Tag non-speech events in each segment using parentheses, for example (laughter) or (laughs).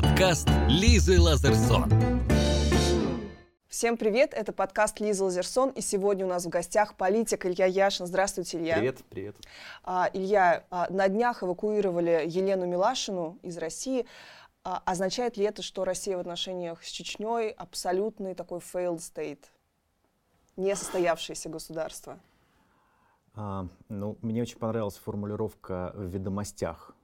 Подкаст Лизы Лазерсон. Всем привет, это подкаст Лиза Лазерсон, и сегодня у нас в гостях политик Илья Яшин. Здравствуйте, Илья. Привет, привет. А, Илья, а, на днях эвакуировали Елену Милашину из России. А, означает ли это, что Россия в отношениях с Чечней абсолютный такой failed state, несостоявшееся государство? А, ну, мне очень понравилась формулировка в ведомостях,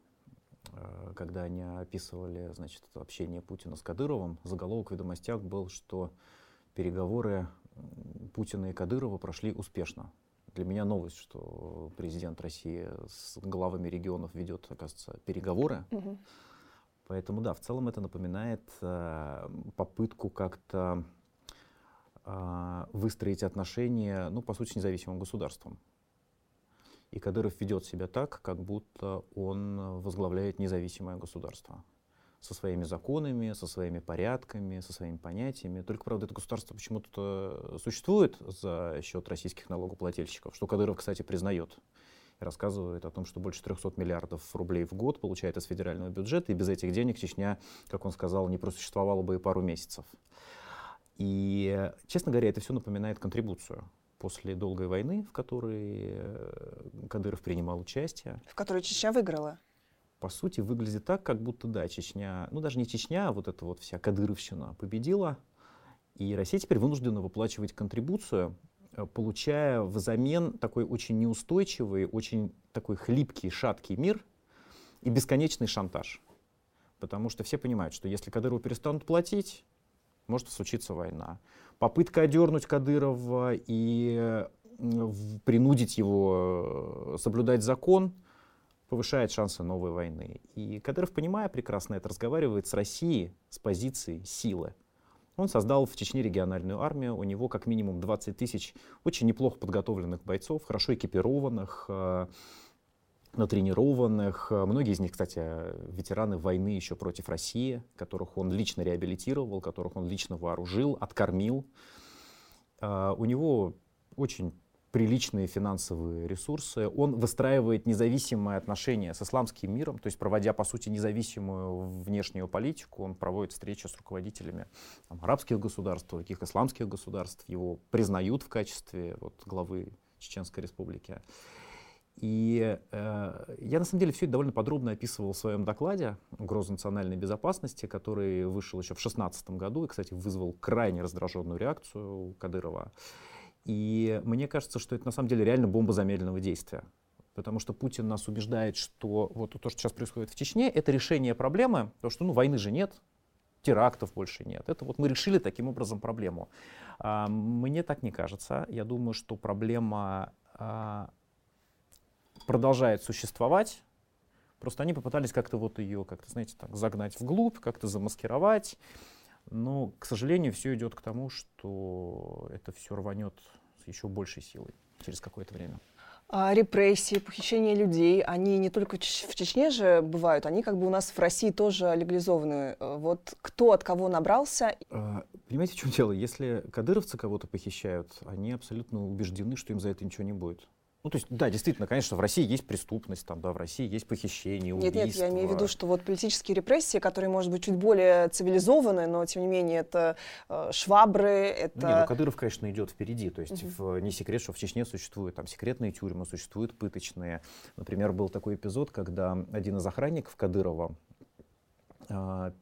когда они описывали, значит, общение Путина с Кадыровым. Заголовок в ведомостях был, что переговоры Путина и Кадырова прошли успешно. Для меня новость, что президент России с главами регионов ведет, оказывается, переговоры. Мгм. Поэтому да, в целом это напоминает э, попытку как-то э, выстроить отношения, ну, по сути, независимым государством. И Кадыров ведет себя так, как будто он возглавляет независимое государство со своими законами, со своими порядками, со своими понятиями. Только, правда, это государство почему-то существует за счет российских налогоплательщиков, что Кадыров, кстати, признает и рассказывает о том, что больше 300 миллиардов рублей в год получает из федерального бюджета, и без этих денег Чечня, как он сказал, не просуществовала бы и пару месяцев. И, честно говоря, это все напоминает контрибуцию после долгой войны, в которой э, Кадыров принимал участие. В которой Чечня выиграла. По сути, выглядит так, как будто, да, Чечня, ну даже не Чечня, а вот эта вот вся Кадыровщина победила, и Россия теперь вынуждена выплачивать контрибуцию, э, получая взамен такой очень неустойчивый, очень такой хлипкий, шаткий мир и бесконечный шантаж. Потому что все понимают, что если Кадырову перестанут платить, может случиться война. Попытка одернуть Кадырова и принудить его э, соблюдать закон повышает шансы новой войны. И Кадыров, понимая прекрасно это, разговаривает с Россией с позиции силы. Он создал в Чечне региональную армию, у него как минимум 20 тысяч очень неплохо подготовленных бойцов, хорошо экипированных, э, натренированных. Э, Многие из них, кстати, ветераны войны еще против России, которых он лично реабилитировал, которых он лично вооружил, откормил. Э, У него очень приличные финансовые ресурсы. Он выстраивает независимые отношения с исламским миром, то есть проводя, по сути, независимую внешнюю политику, он проводит встречи с руководителями там, арабских государств, других исламских государств. Его признают в качестве вот, главы Чеченской республики. И э, я на самом деле все это довольно подробно описывал в своем докладе «Угроза национальной безопасности», который вышел еще в 2016 году и, кстати, вызвал крайне раздраженную реакцию у Кадырова. И мне кажется, что это на самом деле реально бомба замедленного действия. Потому что Путин нас убеждает, что вот то, что сейчас происходит в Чечне, это решение проблемы, потому что ну, войны же нет, терактов больше нет. Это вот мы решили таким образом проблему. А, мне так не кажется. Я думаю, что проблема а, продолжает существовать. Просто они попытались как-то вот ее, как-то, знаете, так, загнать вглубь, как-то замаскировать. Но, к сожалению, все идет к тому, что это все рванет с еще большей силой через какое-то время. А репрессии, похищение людей, они не только в Чеч- в Чечне же бывают, они как бы у нас в России тоже легализованы. Э, Вот кто от кого набрался, А, Понимаете, в чем дело? Если кадыровцы кого-то похищают, они абсолютно убеждены, что им за это ничего не будет. Ну, то есть, да, действительно, конечно, в России есть преступность, там, да, в России есть похищение, Нет, убийство. нет, я имею в виду, что вот политические репрессии, которые, может быть, чуть более цивилизованы, но тем не менее это э, швабры, это... Ну, не, ну Кадыров, конечно, идет впереди. То есть в- не секрет, что в Чечне существуют там секретные тюрьмы, существуют пыточные. Например, был такой эпизод, когда один из охранников Кадырова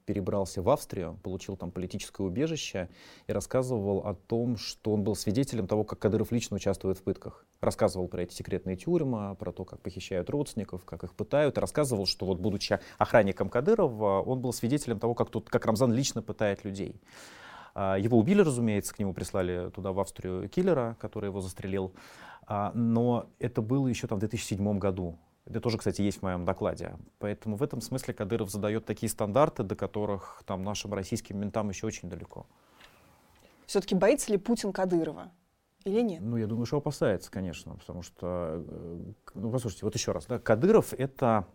перебрался в Австрию, получил там политическое убежище и рассказывал о том, что он был свидетелем того, как Кадыров лично участвует в пытках. Рассказывал про эти секретные тюрьмы, про то, как похищают родственников, как их пытают. Рассказывал, что вот будучи охранником Кадырова, он был свидетелем того, как, тут, как Рамзан лично пытает людей. А, Его убили, разумеется, к нему прислали туда, в Австрию, киллера, который его застрелил. А, Но это было еще там в 2007 году. Это тоже, кстати, есть в моем докладе. Поэтому в этом смысле Кадыров задает такие стандарты, до которых там нашим российским ментам еще очень далеко. Все-таки боится ли Путин Кадырова или нет? Ну, я думаю, что опасается, конечно, потому что, э, ну, послушайте, вот еще раз, да, Кадыров — это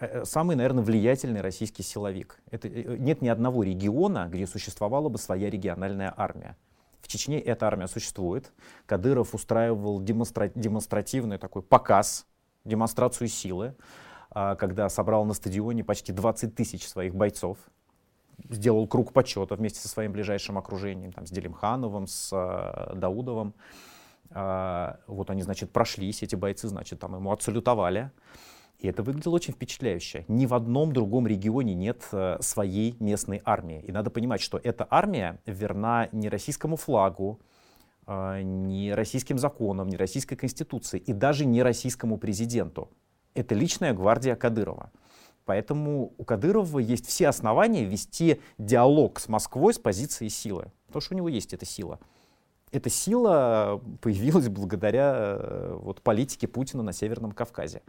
э, самый, наверное, влиятельный российский силовик. Это, э, нет ни одного региона, где существовала бы своя региональная армия. В Чечне эта армия существует. Кадыров устраивал демонстра- демонстративный такой показ, демонстрацию силы, а, когда собрал на стадионе почти 20 тысяч своих бойцов. сделал круг почета вместе со своим ближайшим окружением, там, с Делимхановым, с э, Даудовым. Э, вот они, значит, прошлись, эти бойцы, значит, там ему отсалютовали. И это выглядело очень впечатляюще. Ни в одном другом регионе нет своей местной армии. И надо понимать, что эта армия верна не российскому флагу, э, не российским законам, не российской конституции и даже не российскому президенту. Это личная гвардия Кадырова. Поэтому у Кадырова есть все основания вести диалог с Москвой с позиции силы. Потому что у него есть эта сила. Эта сила появилась благодаря э, вот, политике Путина на Северном Кавказе.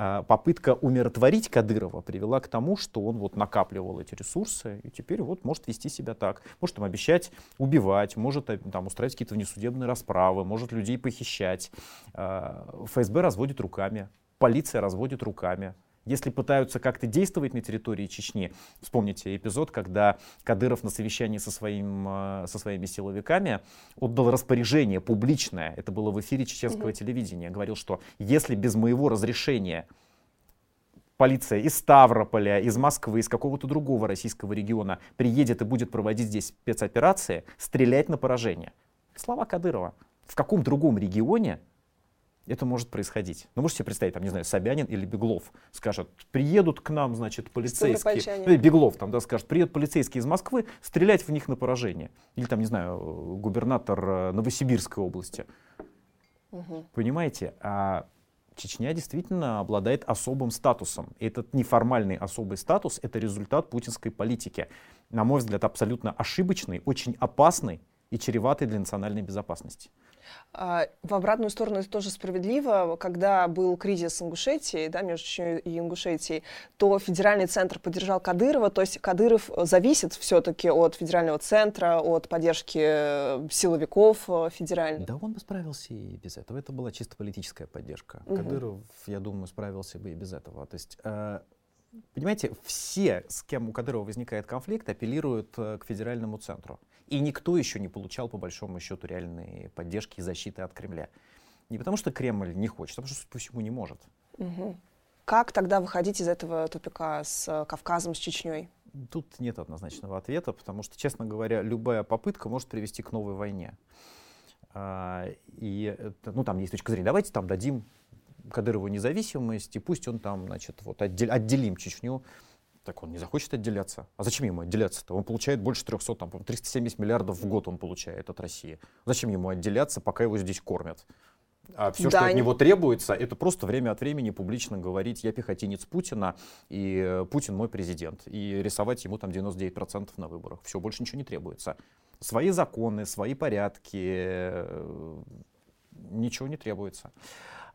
А, попытка умиротворить Кадырова привела к тому, что он вот накапливал эти ресурсы и теперь вот может вести себя так. Может им обещать убивать, может э, там, устраивать какие-то внесудебные расправы, может людей похищать. А, ФСБ разводит руками, полиция разводит руками. Если пытаются как-то действовать на территории Чечни, вспомните эпизод, когда Кадыров на совещании со, своим, э, со своими силовиками отдал распоряжение публичное, это было в эфире чеченского mm-hmm. телевидения, говорил, что если без моего разрешения полиция из Ставрополя, из Москвы, из какого-то другого российского региона приедет и будет проводить здесь спецоперации, стрелять на поражение. Слова Кадырова. В каком другом регионе это может происходить. Ну, можете себе представить, там, не знаю, Собянин или Беглов скажут, приедут к нам, значит, полицейские, ну, Беглов там, да, скажет, приедут полицейские из Москвы, стрелять в них на поражение. Или там, не знаю, губернатор э, Новосибирской области. Угу. Понимаете? А Чечня действительно обладает особым статусом. И этот неформальный особый статус — это результат путинской политики. На мой взгляд, абсолютно ошибочный, очень опасный и чреватый для национальной безопасности. А, в обратную сторону это тоже справедливо. Когда был кризис Ингушетии, да, между Чечней и Ингушетией, то федеральный центр поддержал Кадырова, то есть Кадыров зависит все-таки от федерального центра, от поддержки э, силовиков э, федеральных. Да он бы справился и без этого. Это была чисто политическая поддержка. Угу. Кадыров, я думаю, справился бы и без этого. То есть э, Понимаете, все, с кем у Кадырова возникает конфликт, апеллируют к федеральному центру. И никто еще не получал, по большому счету, реальной поддержки и защиты от Кремля. Не потому что Кремль не хочет, а потому что, по всему, не может. Угу. Как тогда выходить из этого тупика с э, Кавказом, с Чечней? Тут нет однозначного ответа, потому что, честно говоря, любая попытка может привести к новой войне. А, и ну, там есть точка зрения. Давайте там дадим Кадырову независимость, и пусть он там, значит, вот отделим Чечню так он не захочет отделяться. А зачем ему отделяться-то? Он получает больше 300, там, 370 миллиардов в год он получает от России. Зачем ему отделяться, пока его здесь кормят? А все, да, что от него требуется, это просто время от времени публично говорить, я пехотинец Путина, и э, Путин мой президент, и рисовать ему там 99% на выборах. Все, больше ничего не требуется. Свои законы, свои порядки, э, ничего не требуется.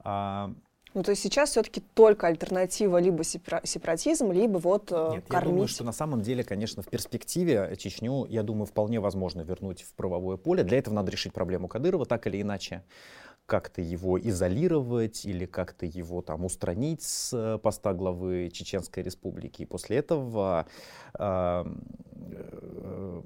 А, ну, то есть сейчас все-таки только альтернатива либо сепаратизм, либо вот э, Нет, кормить. я думаю, что на самом деле, конечно, в перспективе Чечню, я думаю, вполне возможно вернуть в правовое поле. Для этого надо решить проблему Кадырова так или иначе как-то его изолировать или как-то его там устранить с э, поста главы Чеченской Республики. И после этого э, э,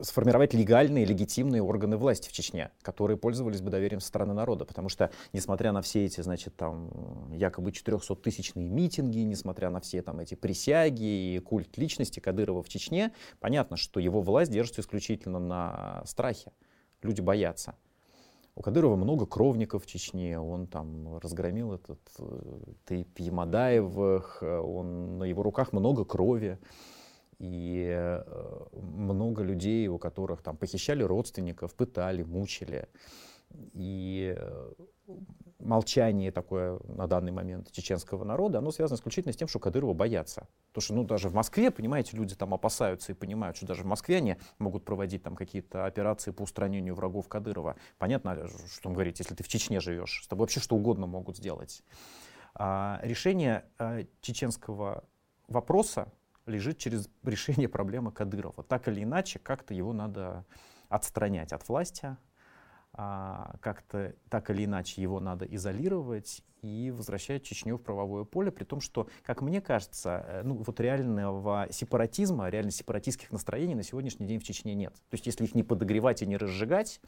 сформировать легальные, легитимные органы власти в Чечне, которые пользовались бы доверием со стороны народа. Потому что, несмотря на все эти, значит, там, якобы 400-тысячные митинги, несмотря на все там эти присяги и культ личности Кадырова в Чечне, понятно, что его власть держится исключительно на страхе. Люди боятся. У Кадырова много кровников в Чечне, он там разгромил этот э, Тейп Ямадаевых, он, на его руках много крови. И э, много людей, у которых там похищали родственников, пытали, мучили. И э, молчание такое на данный момент чеченского народа, оно связано исключительно с тем, что Кадырова боятся. Потому что, ну, даже в Москве, понимаете, люди там опасаются и понимают, что даже в Москве они могут проводить там какие-то операции по устранению врагов Кадырова. Понятно, что он говорит, если ты в Чечне живешь, с тобой вообще что угодно могут сделать. А решение чеченского вопроса лежит через (laughs) решение проблемы Кадырова. Так или иначе, как-то его надо отстранять от власти, а, как-то так или иначе его надо изолировать и возвращать Чечню в правовое поле, при том, что, как мне кажется, э, ну, вот реального сепаратизма, реально сепаратистских настроений на сегодняшний день в Чечне нет. То есть если их не подогревать и не разжигать,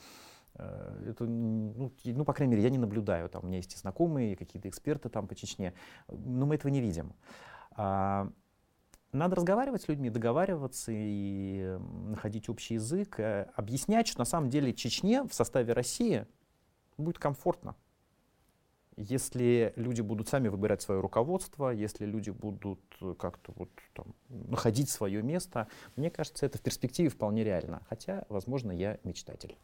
э, это, ну, ну, по крайней мере, я не наблюдаю. Там у меня есть и знакомые, какие-то эксперты там по Чечне, но мы этого не видим. Надо разговаривать с людьми, договариваться и находить общий язык, э, объяснять, что на самом деле Чечне в составе России будет комфортно. Если люди будут сами выбирать свое руководство, если люди будут э, как-то вот там, находить свое место, мне кажется, это в перспективе вполне реально. Хотя, возможно, я мечтатель.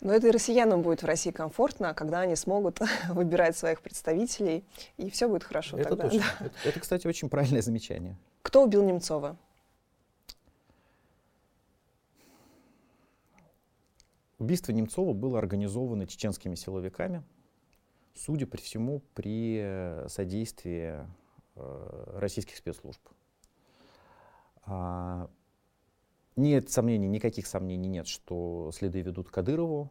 Но это и россиянам будет в России комфортно, когда они смогут (laughs) выбирать своих представителей, и все будет хорошо. Это тогда. точно. Это, это, кстати, очень правильное замечание. Кто убил Немцова? Убийство Немцова было организовано чеченскими силовиками, судя по всему, при содействии э, российских спецслужб. А, нет сомнений, никаких сомнений нет, что следы ведут к Кадырову,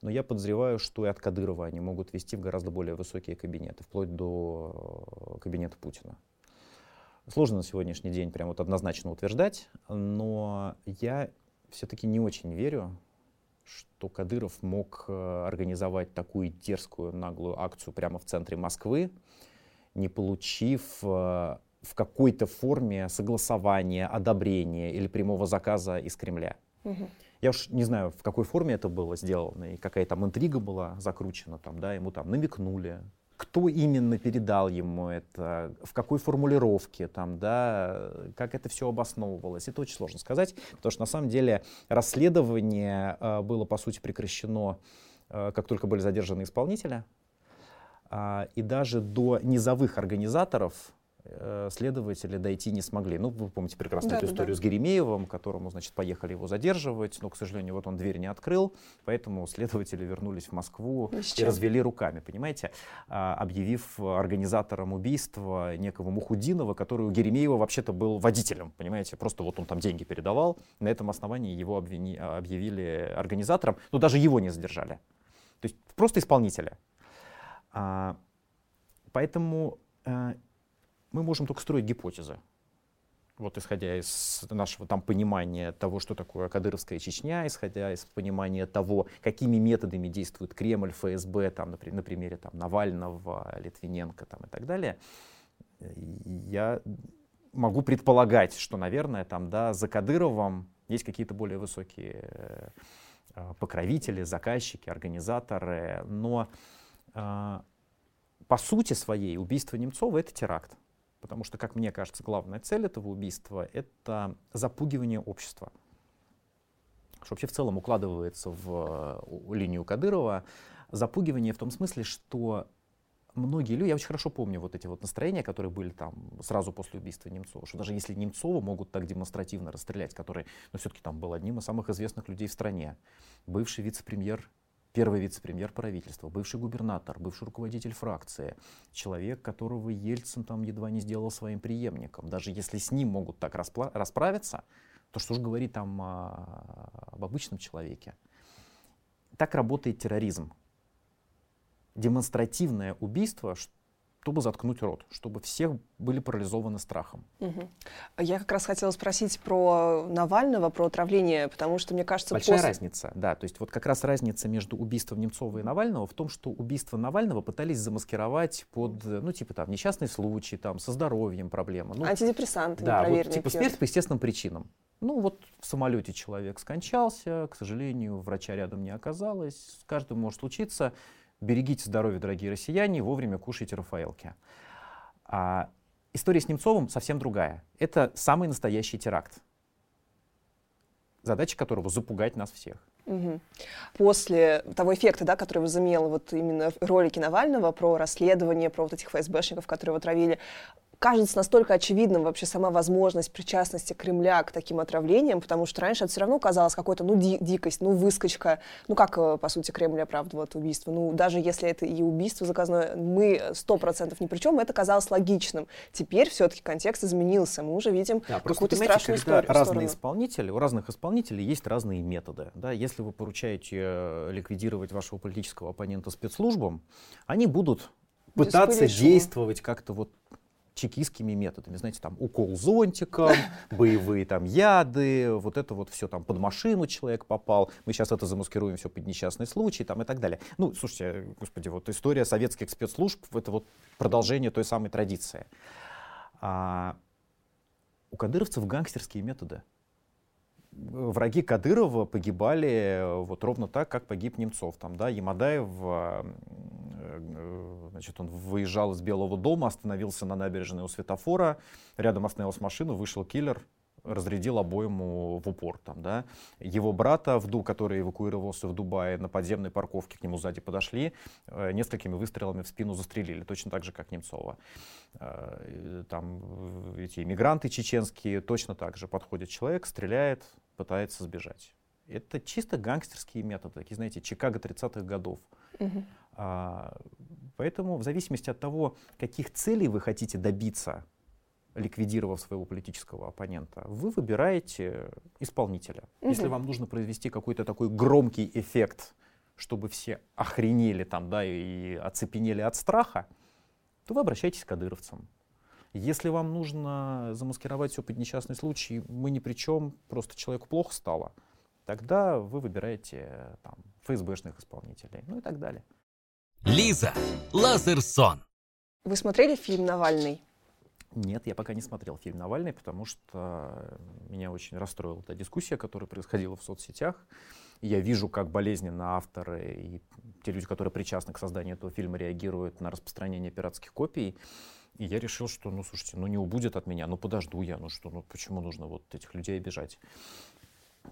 но я подозреваю, что и от Кадырова они могут вести в гораздо более высокие кабинеты, вплоть до э, кабинета Путина. Сложно на сегодняшний день прям вот однозначно утверждать, но я все-таки не очень верю, что Кадыров мог э, организовать такую дерзкую, наглую акцию прямо в центре Москвы, не получив э, в какой-то форме согласования, одобрения или прямого заказа из Кремля. Угу. Я уж не знаю, в какой форме это было сделано, и какая там интрига была закручена, там, да, ему там намекнули, кто именно передал ему это, в какой формулировке, там, да, как это все обосновывалось. Это очень сложно сказать, потому что на самом деле расследование э, было, по сути, прекращено, э, как только были задержаны исполнители. Э, и даже до низовых организаторов следователи дойти не смогли. Ну, вы помните прекрасно да, эту историю да. с Геремеевым, которому, значит, поехали его задерживать, но, к сожалению, вот он дверь не открыл, поэтому следователи вернулись в Москву и, и развели руками, понимаете, а, объявив организатором убийства некого Мухудинова, который у Геремеева вообще-то был водителем, понимаете, просто вот он там деньги передавал, на этом основании его обвини, объявили организатором, но даже его не задержали. То есть просто исполнителя. А, поэтому э, мы можем только строить гипотезы. Вот исходя из нашего там понимания того, что такое Кадыровская Чечня, исходя из понимания того, какими методами действует Кремль, ФСБ, там, на, на примере там, Навального, Литвиненко там, и так далее, я могу предполагать, что, наверное, там, да, за Кадыровым есть какие-то более высокие э, покровители, заказчики, организаторы, но э, по сути своей убийство Немцова — это теракт. Потому что, как мне кажется, главная цель этого убийства — это запугивание общества. Что вообще в целом укладывается в э, линию Кадырова. Запугивание в том смысле, что многие люди, я очень хорошо помню вот эти вот настроения, которые были там сразу после убийства Немцова, что даже если Немцова могут так демонстративно расстрелять, который, ну, все-таки там был одним из самых известных людей в стране, бывший вице-премьер первый вице-премьер правительства, бывший губернатор, бывший руководитель фракции, человек, которого Ельцин там едва не сделал своим преемником. Даже если с ним могут так расправиться, то что же говорить там о, об обычном человеке? Так работает терроризм. Демонстративное убийство, чтобы заткнуть рот, чтобы все были парализованы страхом. Угу. Я как раз хотела спросить про Навального, про отравление, потому что, мне кажется... Большая после... разница, да. То есть вот как раз разница между убийством Немцова и Навального в том, что убийство Навального пытались замаскировать под, ну, типа там, несчастный случай, там, со здоровьем проблема. Ну, Антидепрессанты, Да, вот, типа смерть по естественным причинам. Ну вот в самолете человек скончался, к сожалению, врача рядом не оказалось, с каждым может случиться. Берегите здоровье, дорогие россияне, вовремя кушайте Рафаэлки. А история с Немцовым совсем другая. Это самый настоящий теракт, задача которого запугать нас всех. Угу. После того эффекта, да, который возымел вот именно ролики Навального про расследование, про вот этих ФСБшников, которые его травили, кажется настолько очевидным вообще сама возможность причастности Кремля к таким отравлениям, потому что раньше это все равно казалось какой-то, ну, ди дикость, ну, выскочка. Ну, как, э, по сути, Кремль оправдывает убийство? Ну, даже если это и убийство заказное, мы сто процентов ни при чем, это казалось логичным. Теперь все-таки контекст изменился, мы уже видим да, какую-то страшную историю. разные исполнители, у разных исполнителей есть разные методы. Да? Если вы поручаете э, ликвидировать вашего политического оппонента спецслужбам, они будут пытаться действовать как-то вот чекистскими методами. Знаете, там укол зонтиком, (laughs) боевые там яды, вот это вот все там под машину человек попал. Мы сейчас это замаскируем все под несчастный случай там и так далее. Ну, слушайте, господи, вот история советских спецслужб, это вот продолжение той самой традиции. А, У кадыровцев гангстерские методы. Враги Кадырова погибали э, вот ровно так, как погиб Немцов. Там, да, Ямадаев, э, э, значит, он выезжал из Белого дома, остановился на набережной у светофора, рядом остановилась машина, вышел киллер, разрядил обойму в упор. Там, да. Его брата, вду, который эвакуировался в Дубае, на подземной парковке к нему сзади подошли, несколькими выстрелами в спину застрелили, точно так же, как Немцова. Там эти иммигранты чеченские точно так же. Подходит человек, стреляет, пытается сбежать. Это чисто гангстерские методы, такие, знаете, Чикаго 30-х годов. Угу. А, поэтому в зависимости от того, каких целей вы хотите добиться ликвидировав своего политического оппонента, вы выбираете исполнителя. Угу. Если вам нужно произвести какой-то такой громкий эффект, чтобы все охренели там, да, и оцепенели от страха, то вы обращаетесь к кадыровцам. Если вам нужно замаскировать все под несчастный случай, мы ни при чем, просто человеку плохо стало, тогда вы выбираете там, ФСБшных исполнителей, ну и так далее. Лиза Лазерсон. Вы смотрели фильм «Навальный»? Нет, я пока не смотрел фильм Навальный, потому что меня очень расстроила та дискуссия, которая происходила в соцсетях. я вижу, как болезненно авторы и те люди, которые причастны к созданию этого фильма, реагируют на распространение пиратских копий. И я решил, что, ну, слушайте, ну не убудет от меня, ну подожду я, ну что, ну почему нужно вот этих людей обижать?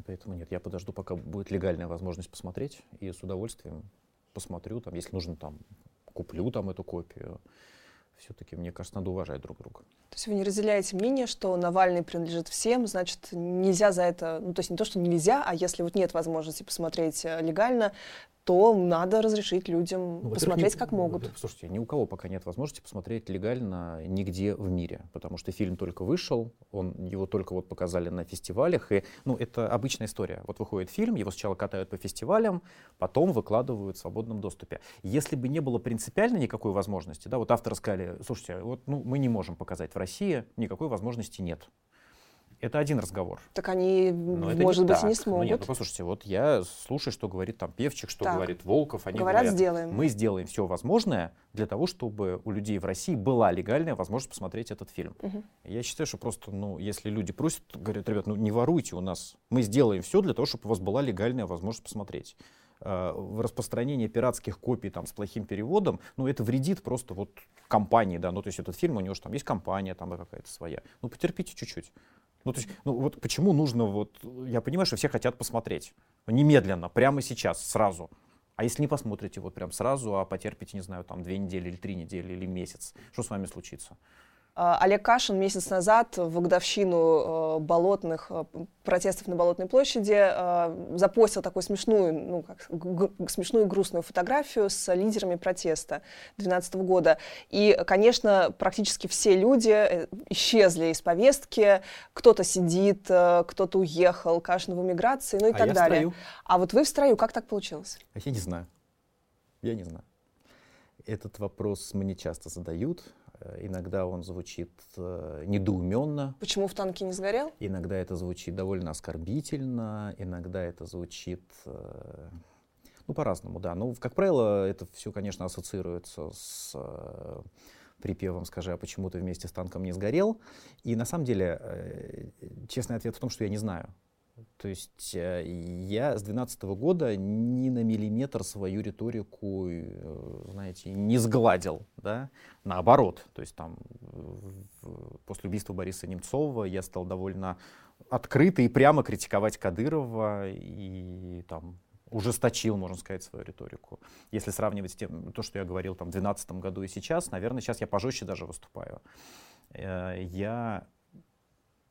Поэтому нет, я подожду, пока будет легальная возможность посмотреть, и с удовольствием посмотрю, там, если нужно, там, куплю там эту копию все-таки, мне кажется, надо уважать друг друга. То есть вы не разделяете мнение, что Навальный принадлежит всем, значит, нельзя за это, ну, то есть не то, что нельзя, а если вот нет возможности посмотреть э, легально, то надо разрешить людям ну, посмотреть, как могут. Слушайте, ни у кого пока нет возможности посмотреть легально нигде в мире, потому что фильм только вышел, он, его только вот показали на фестивалях, и, ну, это обычная история. Вот выходит фильм, его сначала катают по фестивалям, потом выкладывают в свободном доступе. Если бы не было принципиально никакой возможности, да, вот авторы сказали, слушайте, вот, ну, мы не можем показать в России, никакой возможности нет. Это один разговор. Так они, Но может не быть, так. не смогут. Ну, нет, ну послушайте, вот я слушаю, что говорит там Певчик, что так. говорит Волков. Они говорят, говорят, сделаем. Мы сделаем все возможное для того, чтобы у людей в России была легальная возможность посмотреть этот фильм. Угу. Я считаю, что просто, ну, если люди просят, говорят, ребят, ну не воруйте у нас, мы сделаем все для того, чтобы у вас была легальная возможность посмотреть а, в распространение пиратских копий там, с плохим переводом, ну, это вредит просто вот компании, да, ну, то есть этот фильм, у него же там есть компания там какая-то своя. Ну, потерпите чуть-чуть. Ну, то есть, ну вот почему нужно вот, я понимаю, что все хотят посмотреть. Немедленно, прямо сейчас, сразу. А если не посмотрите вот прям сразу, а потерпите, не знаю, там две недели или три недели или месяц, что с вами случится? А, Олег Кашин месяц назад в годовщину э, болотных э, протестов на Болотной площади э, запостил такую смешную, ну, как, смешную грустную фотографию с лидерами протеста 2012 года. И, конечно, практически все люди исчезли из повестки. Кто-то сидит, кто-то уехал, Кашин в эмиграции, ну и а так далее. Строю. А вот вы в строю, как так получилось? Я не знаю. Я не знаю. Этот вопрос мне часто задают. Э, иногда он звучит э, недоуменно. Почему в танке не сгорел? Иногда это звучит довольно оскорбительно, иногда это звучит, э, ну, по-разному, да. Но, как правило, это все, конечно, ассоциируется с припевом «Скажи, а почему ты вместе с танком не сгорел?» И на самом деле, честный ответ в том, что я не знаю. То есть э, я с 2012 года ни на миллиметр свою риторику, э, знаете, не сгладил, да, наоборот. То есть там после убийства Бориса Немцова я стал довольно открыто и прямо критиковать Кадырова и там ужесточил, можно сказать, свою риторику. Если сравнивать с тем, то, что я говорил там, в 2012 году и сейчас, наверное, сейчас я пожестче даже выступаю. Э, я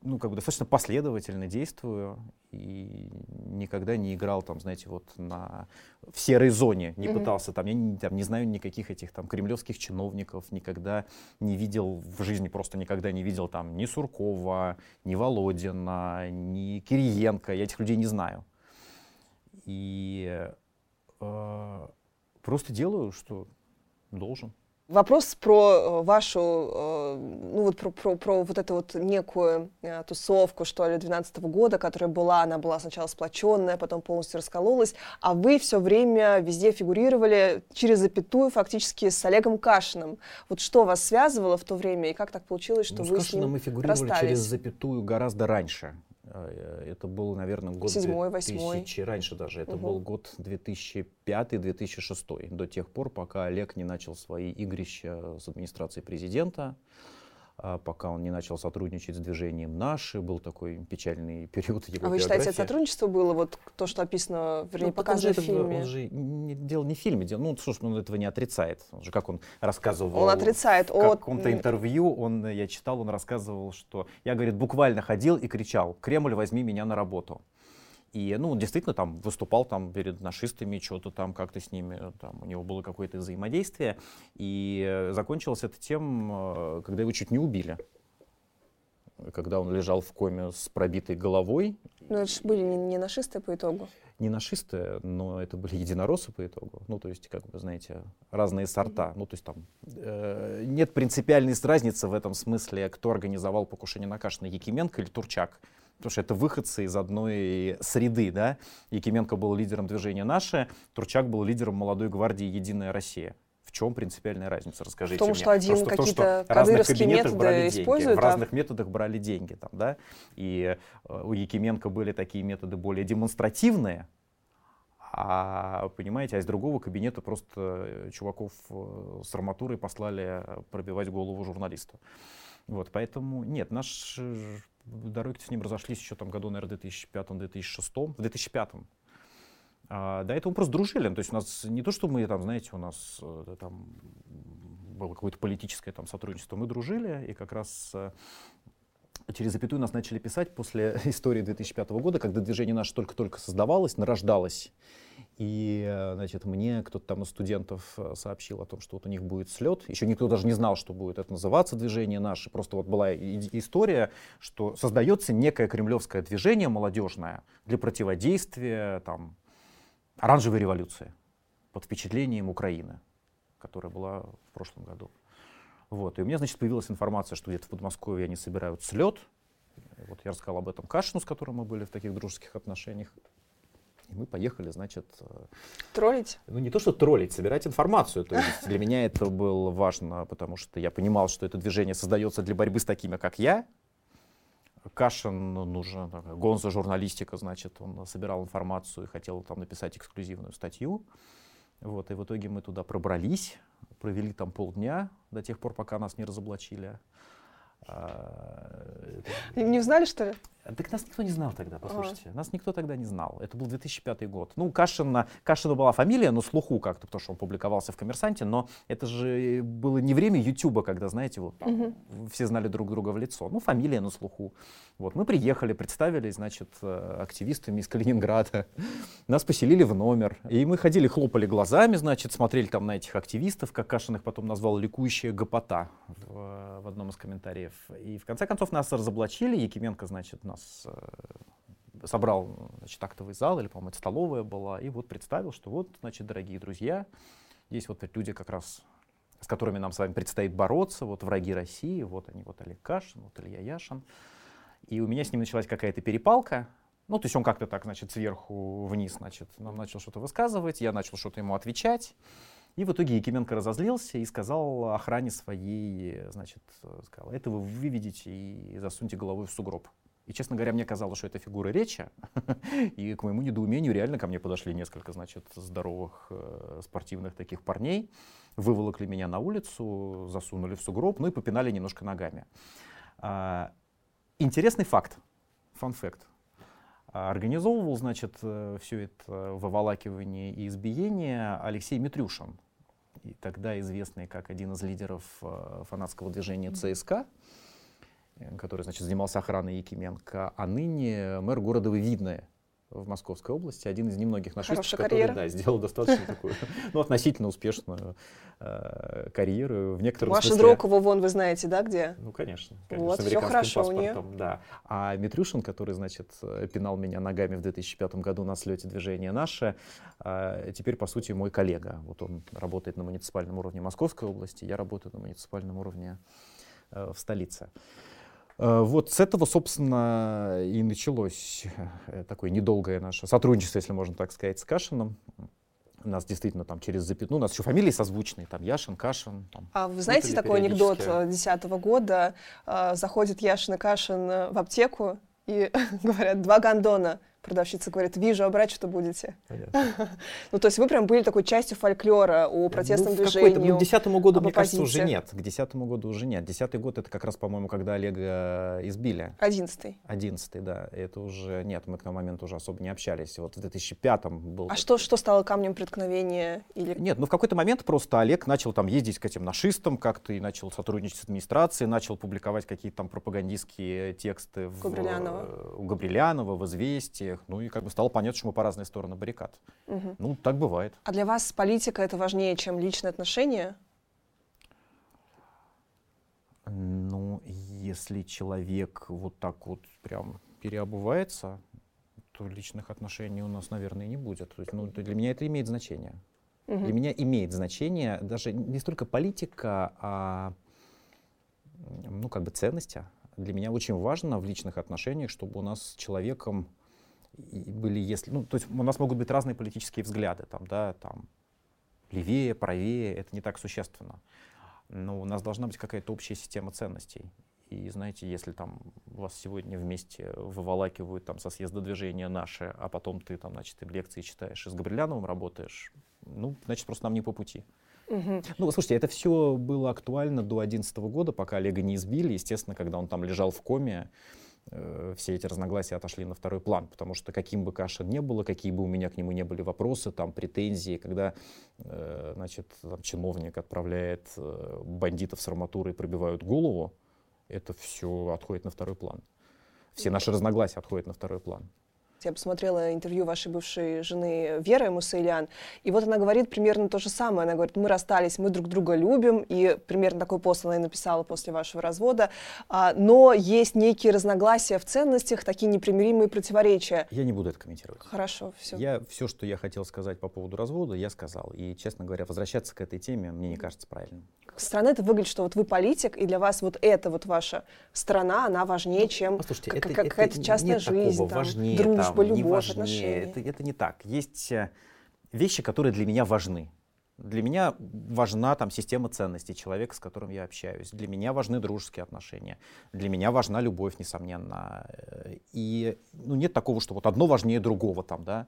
ну, как бы достаточно последовательно действую и никогда не играл там, знаете, вот на в серой зоне, не mm-hmm. пытался там, я не, там, не знаю никаких этих там кремлевских чиновников, никогда не видел в жизни, просто никогда не видел там ни Суркова, ни Володина, ни Кириенко, я этих людей не знаю. И э, просто делаю, что должен. Вопрос про э, вашу, э, ну вот про, про, про вот эту вот некую э, тусовку, что ли, 12 года, которая была, она была сначала сплоченная, потом полностью раскололась, а вы все время везде фигурировали через запятую фактически с Олегом Кашиным. Вот что вас связывало в то время и как так получилось, что ну, вы с, с ним мы фигурировали расстались? через запятую гораздо раньше. Это был, наверное, год Седьмой, 2000, восьмой. раньше даже. Это Угу. был год 2005-2006, до тех пор, пока Олег не начал свои игрища с администрацией президента, а, пока он не начал сотрудничать с движением «Наши». Был такой печальный (laughs) период его А вы считаете, это биографии. сотрудничество было вот то, что описано, вернее, Ну, показано в фильме? Он же не, дело не в фильме, дело, ну, что ж, он этого не отрицает. Он же, как он рассказывал... Он отрицает В от... каком-то интервью он, э, я читал, он рассказывал, что я, говорит, буквально ходил и кричал, Кремль, возьми меня на работу. И, ну, он действительно там выступал там перед нашистами, что-то там как-то с ними, там у него было какое-то взаимодействие. И закончилось это тем, э, когда его чуть не убили. Когда он лежал в коме с пробитой головой, Ну, это же были не, не нашисты по итогу. не нашисты, но это были единороссы по итогу. Ну, то есть, как вы знаете, разные сорта. Ну, то есть там э, нет принципиальной разницы в этом смысле, кто организовал покушение на Кашина, Якименко или Турчак. Потому что это выходцы из одной среды, да. Якименко был лидером движения «Наше», Турчак был лидером молодой гвардии «Единая Россия». В чем принципиальная разница? Расскажите В том, мне. что один То, то, какие-то в разных кабинетах брали деньги, в разных методах брали деньги, там, да. И э, у Якименко были такие методы более демонстративные, а, понимаете, а из другого кабинета просто э, чуваков э, с арматурой послали пробивать голову журналисту. Вот, поэтому нет, наши дороги с ним разошлись еще там году, наверное, 2005-2006, в 2005 а, до этого мы просто дружили. Ну, То есть у нас не то, что мы там, знаете, у нас э, там было какое-то политическое там сотрудничество, мы дружили, и как раз э, через запятую нас начали писать после (laughs) истории 2005 года, когда движение наше только-только создавалось, нарождалось. И, э, значит, мне кто-то там из студентов э, сообщил о том, что вот у них будет слет. Еще никто даже не знал, что будет это называться движение наше. Просто вот была история, что создается некое кремлевское движение молодежное для противодействия там, оранжевой революции под впечатлением Украины, которая была в прошлом году. Вот. И у меня, значит, появилась информация, что где-то в Подмосковье они собирают слет. И Вот я рассказал об этом Кашину, с которым мы были в таких дружеских отношениях. И мы поехали, значит, э, троллить? ну не то, что троллить, собирать информацию. То есть для меня это было важно, потому что я понимал, что это движение создается для борьбы с такими, как я. Кашин ну, нужен, такая гонза журналистика, значит, он собирал информацию и хотел там написать эксклюзивную статью. Вот, и в итоге мы туда пробрались, провели там полдня до тех пор, пока нас не разоблачили. А, Не узнали, что ли? Так нас никто не знал тогда, послушайте. Нас никто тогда не знал. Это был 2005 год. Ну, Кашина, Кашина была фамилия, но слуху как-то, потому что он публиковался в «Коммерсанте», но это же было не время Ютуба, когда, знаете, вот там все знали друг друга в лицо. Ну, фамилия на слуху. Вот, мы приехали, представились, значит, э, активистами из Калининграда. Нас поселили в номер. И мы ходили, хлопали глазами, значит, смотрели там на этих активистов, как Кашин их потом назвал «ликующая гопота» в, в одном из комментариев. И в конце концов нас разоблачили. Якименко, значит, нас э, собрал значит, актовый зал, или, по-моему, это столовая была, и вот представил, что вот, значит, дорогие друзья, здесь вот люди как раз, с которыми нам с вами предстоит бороться, вот враги России, вот они, вот Олег Кашин, вот Илья Яшин. И у меня с ним началась какая-то перепалка, ну, то есть он как-то так, значит, сверху вниз, значит, нам начал что-то высказывать, я начал что-то ему отвечать. И в итоге Якименко разозлился и сказал охране своей, значит, э, сказал, это вы выведите и засуньте головой в сугроб. И, честно говоря, мне казалось, что это фигура речи. (laughs) И к моему недоумению реально ко мне подошли несколько, значит, здоровых э, спортивных таких парней, выволокли меня на улицу, засунули в сугроб, ну и попинали немножко ногами. А, Интересный факт, фан-факт. Организовывал, значит, все это выволакивание и избиение Алексей Митрюшин, и тогда известный как один из лидеров э, фанатского движения ЦСКА, э, который, значит, занимался охраной Якименко, а ныне мэр города Видное, в Московской области, один из немногих наших, Хорошая который да, сделал достаточно такую, ну, относительно успешную э, карьеру. В некотором Маша смысле... Дрокова, вон вы знаете, да, где? Ну, конечно. конечно Вот, американским хорошо у паспортом, Да. А Митрюшин, который, значит, э, пинал меня ногами в 2005 году на слете движения «Наше», э, теперь, по сути, мой коллега. Вот он работает на муниципальном уровне Московской области, я работаю на муниципальном уровне э, в столице. Э, Вот с этого, собственно, и началось э, такое недолгое наше сотрудничество, если можно так сказать, с Кашином. У нас действительно там через запятую, у нас еще фамилии созвучные, там Яшин, Кашин. Там, А вы знаете такой анекдот периодически. 2010 года? А, Заходит Яшин и Кашин э, в аптеку и (laughs) говорят, два гондона. Продавщица говорит, вижу, а брать что будете? (laughs) Ну, то есть вы прям были такой частью фольклора о протестном Ну, в какой-то- движении. Ну, к десятому году, мне кажется, уже оппозиции. нет. К десятому году уже нет. Десятый год это как раз, по-моему, когда Олега избили. Одиннадцатый. Одиннадцатый, да. Это уже нет, мы к тому моменту уже особо не общались. Вот в 2005 был. А что, что стало камнем преткновения? Или... Нет, ну в какой-то момент просто Олег начал там ездить к этим нашистам как-то и начал сотрудничать с администрацией, начал публиковать какие-то там пропагандистские тексты в, Габрилянова. э, у Габрилянова, в «Известиях». Ну и как бы стало понятно, что мы по разные стороны баррикад. Мгм. Ну, так бывает. А для вас политика это важнее, чем личные отношения? Ну, если человек вот так вот прям переобувается, то личных отношений у нас, наверное, не будет. То есть, ну, для меня это имеет значение. Мгм. Для меня имеет значение даже не столько политика, а ну, как бы ценности. Для меня очень важно в личных отношениях, чтобы у нас с человеком были, если, ну, то есть у нас могут быть разные политические взгляды, там, да, там, левее, правее, это не так существенно. Но у нас должна быть какая-то общая система ценностей. И знаете, если там вас сегодня вместе выволакивают там со съезда движения наше, а потом ты там, значит, им лекции читаешь и с Габриляновым работаешь, ну, значит, просто нам не по пути. Ну, слушайте, это все было актуально до 2011 года, пока Олега не избили. Естественно, когда он там лежал в коме, э, все эти разногласия отошли на второй план, потому что каким бы Кашин не было, какие бы у меня к нему не были вопросы, там, претензии, когда, э, значит, там, чиновник отправляет э, бандитов с арматурой, пробивают голову, это все отходит на второй план. Все наши разногласия отходят на второй план. Я посмотрела интервью вашей бывшей жены Веры Мусаилян, и вот она говорит примерно то же самое. Она говорит, мы расстались, мы друг друга любим, и примерно такой пост она и написала после вашего развода, А, но есть некие разногласия в ценностях, такие непримиримые противоречия. Я не буду это комментировать. Хорошо, все. Я все, что я хотел сказать по поводу развода, я сказал. И, честно говоря, возвращаться к этой теме мне не кажется правильным. Со стороны это выглядит, что вот вы политик, и для вас вот эта вот ваша страна, она важнее, чем Послушайте, как- это, как- какая-то частная нет жизнь, такого там, важнее, дружба, не любовь, важнее. отношения. Это, это не так. Есть э, вещи, которые для меня важны. Для меня важна там система ценностей человека, с которым я общаюсь. Для меня важны дружеские отношения. Для меня важна любовь, несомненно. Э, И ну, нет такого, что вот одно важнее другого там, да.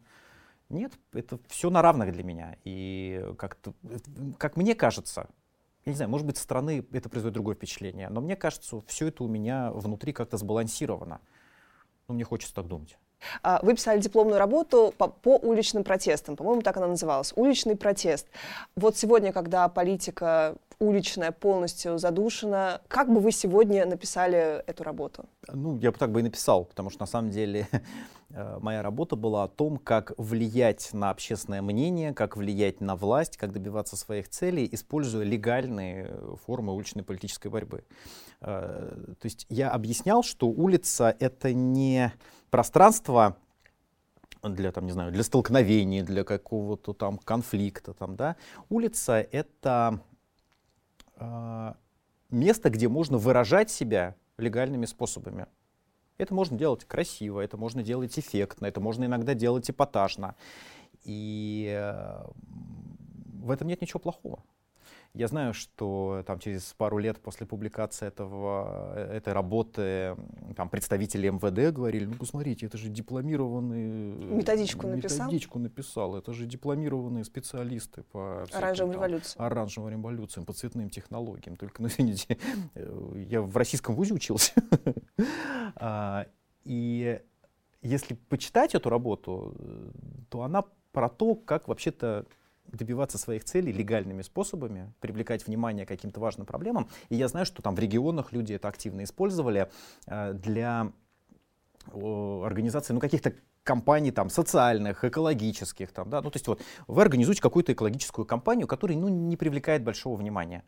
Нет, это все на равных для меня. И как-то, э, как мне кажется, я не знаю, может быть, со стороны это производит другое впечатление, но мне кажется, все это у меня внутри как-то сбалансировано. Ну, мне хочется так думать. А, Вы писали дипломную работу по, по уличным протестам, по-моему, так она называлась, уличный протест. Вот сегодня, когда политика уличная полностью задушена, как бы вы сегодня написали эту работу? Ну, я бы так бы и написал, потому что на самом деле (laughs) моя работа была о том, как влиять на общественное мнение, как влиять на власть, как добиваться своих целей, используя легальные э, формы уличной политической борьбы. Э, То есть я объяснял, что улица — это не пространство для, там, не знаю, для столкновений, для какого-то там конфликта. Там, да? Улица — это э, место, где можно выражать себя легальными способами. Это можно делать красиво, это можно делать эффектно, это можно иногда делать эпатажно. И э, в этом нет ничего плохого. Я знаю, что там через пару лет после публикации этого, э, этой работы там, представители МВД говорили, ну посмотрите, это же дипломированный... э, Методичку написал? Методичку написал, это же дипломированные специалисты по всяким Оранжевой там революции. оранжевым революциям, по цветным технологиям. Только, (laughs) ну, извините, э, я в российском вузе учился. (laughs) А, И если почитать эту работу, то она про то, как вообще-то добиваться своих целей легальными способами, привлекать внимание к каким-то важным проблемам. И я знаю, что там в регионах люди это активно использовали э, для организации ну, каких-то компаний там социальных, экологических, там, да, ну то есть вот вы организуете какую-то экологическую компанию, которая ну, не привлекает большого внимания.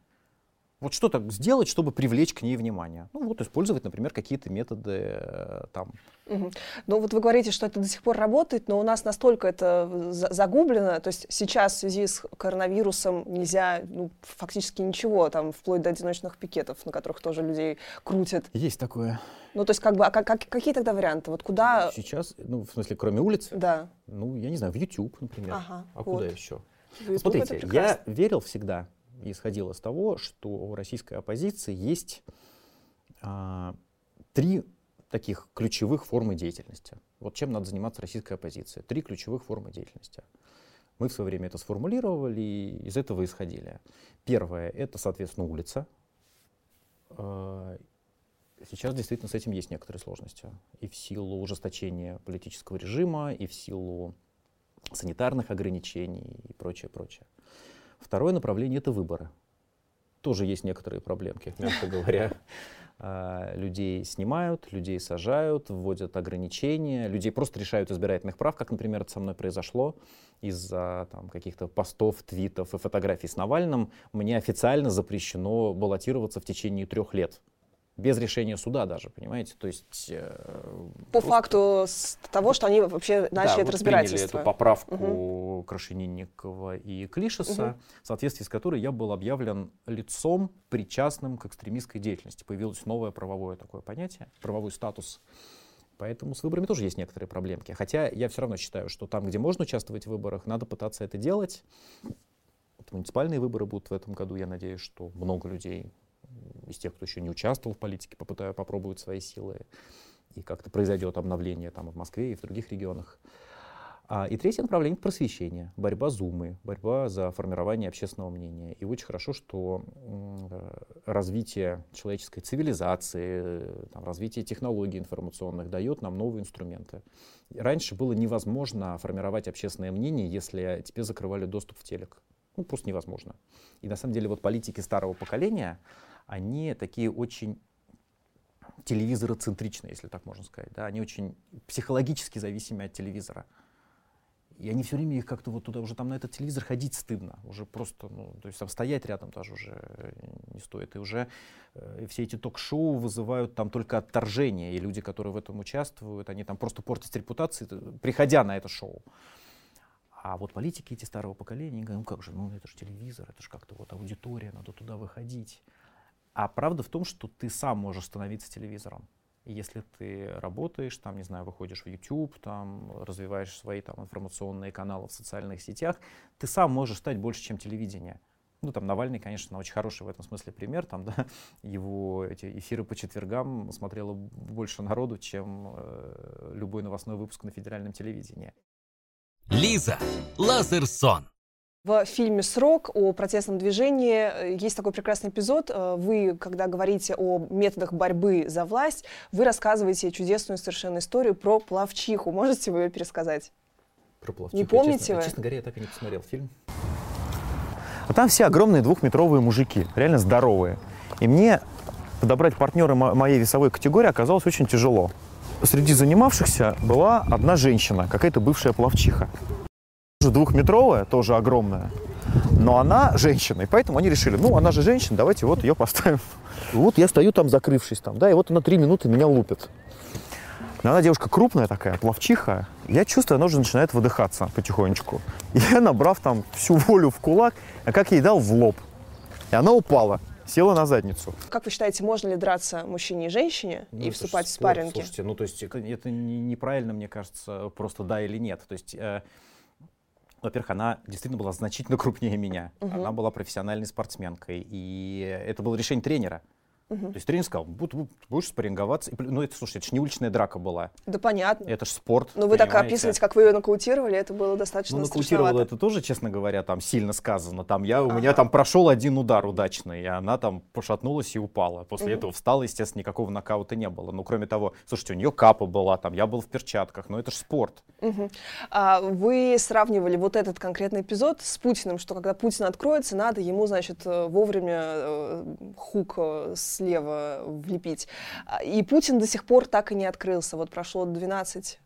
Вот что так сделать, чтобы привлечь к ней внимание? Ну вот использовать, например, какие-то методы э, там. Угу. Ну вот вы говорите, что это до сих пор работает, но у нас настолько это загублено, то есть сейчас в связи с коронавирусом нельзя ну, фактически ничего, там вплоть до одиночных пикетов, на которых тоже людей крутят. Есть такое. Ну то есть как бы, а как, какие тогда варианты? Вот куда? Сейчас, ну в смысле, кроме улиц? Да. Ну я не знаю, в YouTube, например. Ага, а вот. куда еще? YouTube Смотрите, я верил всегда, исходил из того, что у российской оппозиции есть а, три таких ключевых формы деятельности. Вот чем надо заниматься российская оппозиция. Три ключевых формы деятельности. Мы в свое время это сформулировали и из этого исходили. Первое — это, соответственно, улица. А, сейчас действительно с этим есть некоторые сложности. И в силу ужесточения политического режима, и в силу санитарных ограничений и прочее, прочее. Второе направление — это выборы. Тоже есть некоторые проблемки, мягко (laughs) говоря. А, людей снимают, людей сажают, вводят ограничения, людей просто лишают избирательных прав, как, например, это со мной произошло из-за там, каких-то постов, твитов и фотографий с Навальным. Мне официально запрещено баллотироваться в течение трех лет без решения суда даже, понимаете? То есть... Э, По просто... факту с того, что они вообще начали да, это вот разбирательство. приняли эту поправку угу. Крашенинникова и Клишеса, угу. в соответствии с которой я был объявлен лицом, причастным к экстремистской деятельности. Появилось новое правовое такое понятие, правовой статус. Поэтому с выборами тоже есть некоторые проблемки. Хотя я все равно считаю, что там, где можно участвовать в выборах, надо пытаться это делать. Вот муниципальные выборы будут в этом году. Я надеюсь, что много людей из тех, кто еще не участвовал в политике, попытаю, попробовать свои силы. И как-то произойдет обновление там, в Москве и в других регионах. А, и третье направление — просвещение, борьба Зумы, борьба за формирование общественного мнения. И очень хорошо, что э, развитие человеческой цивилизации, там, развитие технологий информационных дает нам новые инструменты. Раньше было невозможно формировать общественное мнение, если тебе закрывали доступ в телек. Ну, просто невозможно. И на самом деле вот политики старого поколения, они такие очень телевизороцентричные, если так можно сказать. Да? Они очень психологически зависимы от телевизора. И они все время их как-то вот туда, уже там на этот телевизор ходить стыдно. Уже просто, ну, то есть там стоять рядом даже уже не стоит. И уже э, все эти ток-шоу вызывают там только отторжение. И люди, которые в этом участвуют, они там просто портят репутацию, приходя на это шоу. А вот политики эти старого поколения, они говорят, ну как же, ну это же телевизор, это же как-то вот аудитория, надо туда выходить. А правда в том, что ты сам можешь становиться телевизором. Если ты работаешь, там, не знаю, выходишь в YouTube, там, развиваешь свои там, информационные каналы в социальных сетях, ты сам можешь стать больше, чем телевидение. Ну, там, Навальный, конечно, очень хороший в этом смысле пример. Там, (laughs) да, его эти эфиры по четвергам смотрело больше народу, чем э, любой новостной выпуск на федеральном телевидении. Лиза Лазерсон. В фильме «Срок» о протестном движении э, есть такой прекрасный эпизод. Э, вы, когда говорите о методах борьбы за власть, вы рассказываете чудесную совершенно историю про плавчиху. Можете вы ее пересказать? Про плавчиху. Не помните честно, вы? Честно говоря, я так и не посмотрел фильм. А там все огромные двухметровые мужики, реально здоровые. И мне подобрать партнера моей весовой категории оказалось очень тяжело. Среди занимавшихся была одна женщина, какая-то бывшая плавчиха двухметровая, тоже огромная, но она женщина, и поэтому они решили, ну, она же женщина, давайте вот ее поставим. Вот я стою там, закрывшись там, да, и вот она три минуты меня лупит. Но она девушка крупная такая, плавчиха. Я чувствую, она уже начинает выдыхаться потихонечку. И я, набрав там всю волю в кулак, а как ей дал в лоб. И она упала села на задницу. Как вы считаете, можно ли драться мужчине и женщине ну, и вступать в спарринги? Слушайте, ну то есть это, это неправильно, мне кажется, просто да или нет. То есть э, во-первых, она действительно была значительно крупнее меня. Угу. Она была профессиональной спортсменкой. И это было решение тренера. Угу. То есть тренер сказал, будешь спарринговаться. Ну, это, слушай, это же не уличная драка была. Да понятно. Это же спорт. Но вы так описываете, как вы ее нокаутировали, это было достаточно Ну, нокаутировала это тоже, честно говоря, там сильно сказано. Там я, ага. У меня там прошел один удар удачный, и она там пошатнулась и упала. После угу. этого встала, естественно, никакого нокаута не было. Но кроме того, слушайте, у нее капа была, там я был в перчатках, но это же спорт. Угу. А вы сравнивали вот этот конкретный эпизод с Путиным, что когда Путин откроется, надо ему, значит, э, вовремя э, хук э, с слева влепить. А, и Путин до сих пор так и не открылся. Вот прошло 12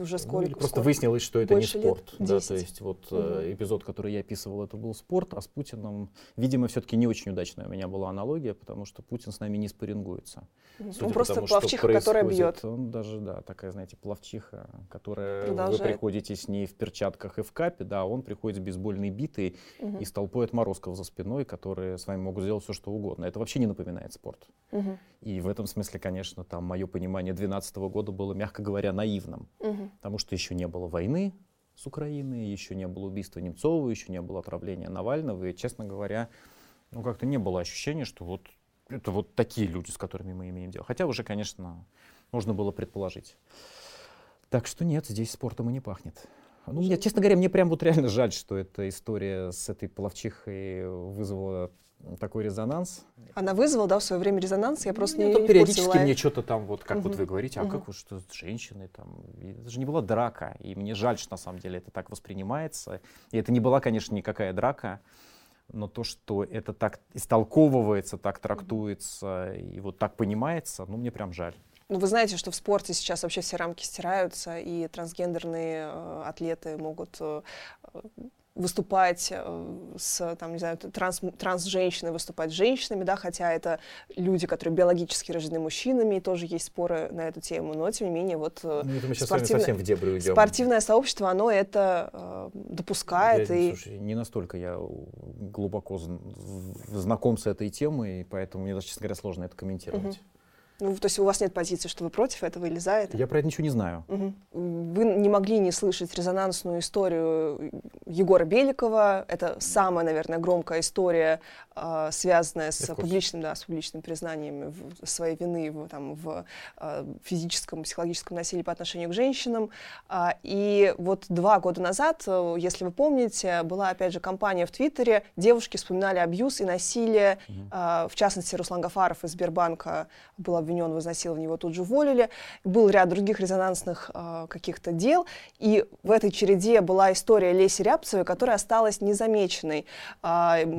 уже Ну, сколько? или просто сколько? выяснилось, что это не Больше лет? спорт. Да, то 10. есть вот э, Мгм. эпизод, который я описывал, это был спорт, а с Путиным, видимо, все-таки не очень удачная у меня была аналогия, потому что Путин с нами не спарингуется. Мгм. Судя Он просто тому, плавчиха, которая бьет. Он даже, да, такая, знаете, плавчиха, которая вы Продолжает. приходите с ней в перчатках и в капе, да, он приходит с бейсбольной битой Мгм. и с толпой отморозков за спиной, которые с вами могут сделать все, что угодно. Это вообще не напоминает спорт. Мгм. И в этом смысле, конечно, там мое понимание 2012 года было, мягко говоря, наивным. Мгм. Потому что еще не было войны с Украиной, еще не было убийства Немцова, еще не было отравления Навального. И, честно говоря, ну как-то не было ощущения, что вот это вот такие люди, с которыми мы имеем дело. Хотя уже, конечно, можно было предположить. Так что нет, здесь спортом и не пахнет. Ну, мне, честно говоря, мне прям вот реально жаль, что эта история с этой плавчихой вызвала такой резонанс. Она вызвала, да, в свое время резонанс, я просто Ну, не, не периодически мне что-то там, вот как вот Мгм. вы говорите, а Мгм. как вот что с женщиной там, и это же не была драка, и мне жаль, что на самом деле это так воспринимается, и это не была, конечно, никакая драка, но то, что это так истолковывается, так трактуется и вот так понимается, ну мне прям жаль. Ну, вы знаете, что в спорте сейчас вообще все рамки стираются, и трансгендерные э, атлеты могут э, выступать э, с, там, не знаю, транс, транс-женщины выступать с женщинами, да, хотя это люди, которые биологически рождены мужчинами, и тоже есть споры на эту тему, но, тем не менее, вот э, Ну, мы спортивное- совсем в дебри уйдем. спортивное сообщество, оно это э, допускает, Я, и слушай, не настолько я глубоко зн- знаком с этой темой, и поэтому мне даже, честно говоря, сложно это комментировать. Ну, то есть у вас нет позиции, что вы против этого или за это? Я про это ничего не знаю. Мгм. Вы не могли не слышать резонансную историю Егора Беликова. Это самая, наверное, громкая история, а, связанная с публичным, да, с публичным признанием своей вины в, там, в а, физическом, психологическом насилии по отношению к женщинам. А, И вот два года назад, э, если вы помните, была опять же кампания в Твиттере. Девушки вспоминали абьюз и насилие. А, В частности, Руслан Гафаров из Сбербанка был обвинен в изнасиловании, его тут же уволили. Был ряд других резонансных каких-то дел. И в этой череде была история Леси Рябцевой, которая осталась незамеченной. А, м,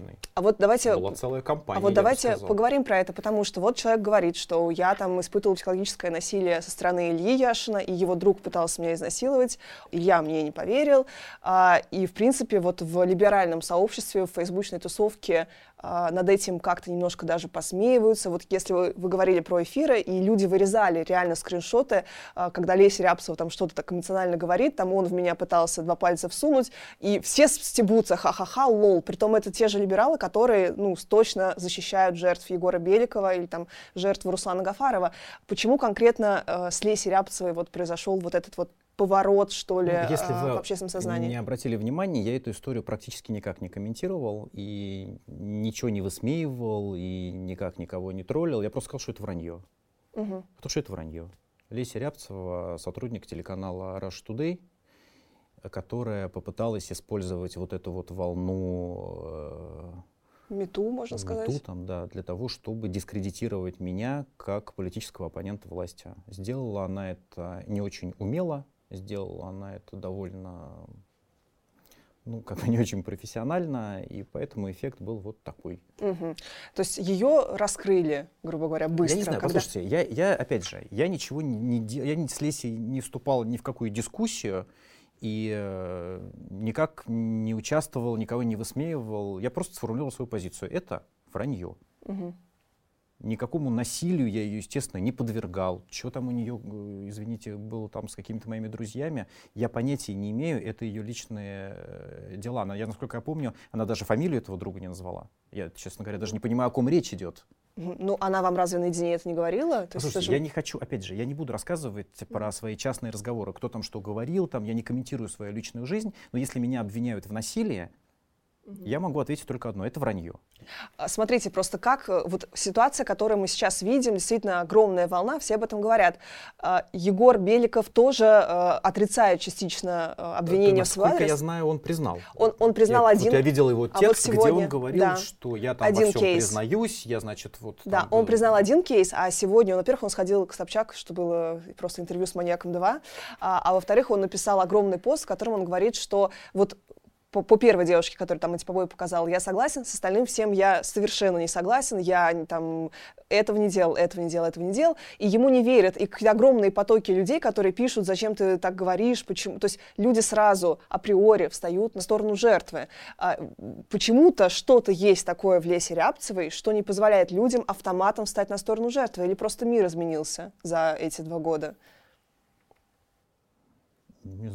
Ничего незамеченный. а вот давайте Была целая компания. а вот я бы давайте поговорим про это, потому что вот человек говорит, что я там испытывал психологическое насилие со стороны Ильи Яшина, и его друг пытался меня изнасиловать, Илья мне не поверил. А, и, в принципе, вот в либеральном сообществе, в фейсбучной тусовке а, над этим как-то немножко даже посмеиваются. Вот если вы, вы говорили про эфиры, и люди вырезали реально скриншоты, а, когда Леся Рябцева там что-то так эмоционально говорит, там он в меня пытался два пальца всунуть, и все стебутся, ха-ха-ха, лол. Притом это те же либералы, которые, ну, точно защищают жертв Егора Беликова или там жертв Руслана Гафарова. Почему конкретно э, с Лесей Рябцевой вот произошел вот этот вот поворот, что ли, Ну, Если э, вы в общественном сознании? не обратили внимания, я эту историю практически никак не комментировал и ничего не высмеивал и никак никого не троллил. Я просто сказал, что это вранье. Мгм. Потому что это вранье. Леся Рябцева, сотрудник телеканала Rush Today, которая попыталась использовать вот эту вот волну э, Мету, можно сказать. мету там, да, для того, чтобы дискредитировать меня как политического оппонента власти. Сделала она это не очень умело, сделала она это довольно, ну, как бы (laughs) не очень профессионально, и поэтому эффект был вот такой. Мгм. То есть ее раскрыли, грубо говоря, быстро. я не знаю, когда- послушайте, я, я, опять же, я ничего не, не я ни с Лесей не вступал ни в какую дискуссию, и э, никак не участвовал, никого не высмеивал. Я просто сформулировал свою позицию. Это вранье. Мгм. Никакому насилию я ее, естественно, не подвергал. Что там у нее, э, извините, было там с какими-то моими друзьями, я понятия не имею. Это ее личные э, дела. Она, я, насколько я помню, она даже фамилию этого друга не назвала. Я, честно говоря, даже не понимаю, о ком речь идет. Ну, она вам разве наедине это не говорила? То это же- я не хочу, опять же, я не буду рассказывать про свои частные разговоры, кто там что говорил, там, я не комментирую свою личную жизнь, но если меня обвиняют в насилии, я могу ответить только одно, это вранье. А, Смотрите, просто как э, вот ситуация, которую мы сейчас видим, действительно огромная волна, все об этом говорят. А, Егор Беликов тоже э, отрицает частично э, обвинение в свой Насколько я адрес. знаю, он признал. Он, он признал я, один... Вот я видел его а вот текст, где сегодня, он говорил, да, что я там один во всем кейс. признаюсь, я, значит, вот... Да, там он был- признал один кейс, а сегодня, во-первых, он сходил к Собчак, что было просто интервью с маньяком 2, а, а во-вторых, он написал огромный пост, в котором он говорит, что вот по, по первой девушке, которую там эти побои показал, я согласен, с остальным всем я совершенно не согласен, я там этого не делал, этого не делал, этого не делал, и ему не верят, и огромные потоки людей, которые пишут, зачем ты так говоришь, почему, то есть люди сразу априори встают на сторону жертвы. А, почему-то что-то есть такое в Лесе Рябцевой, что не позволяет людям автоматом встать на сторону жертвы, или просто мир изменился за эти два года?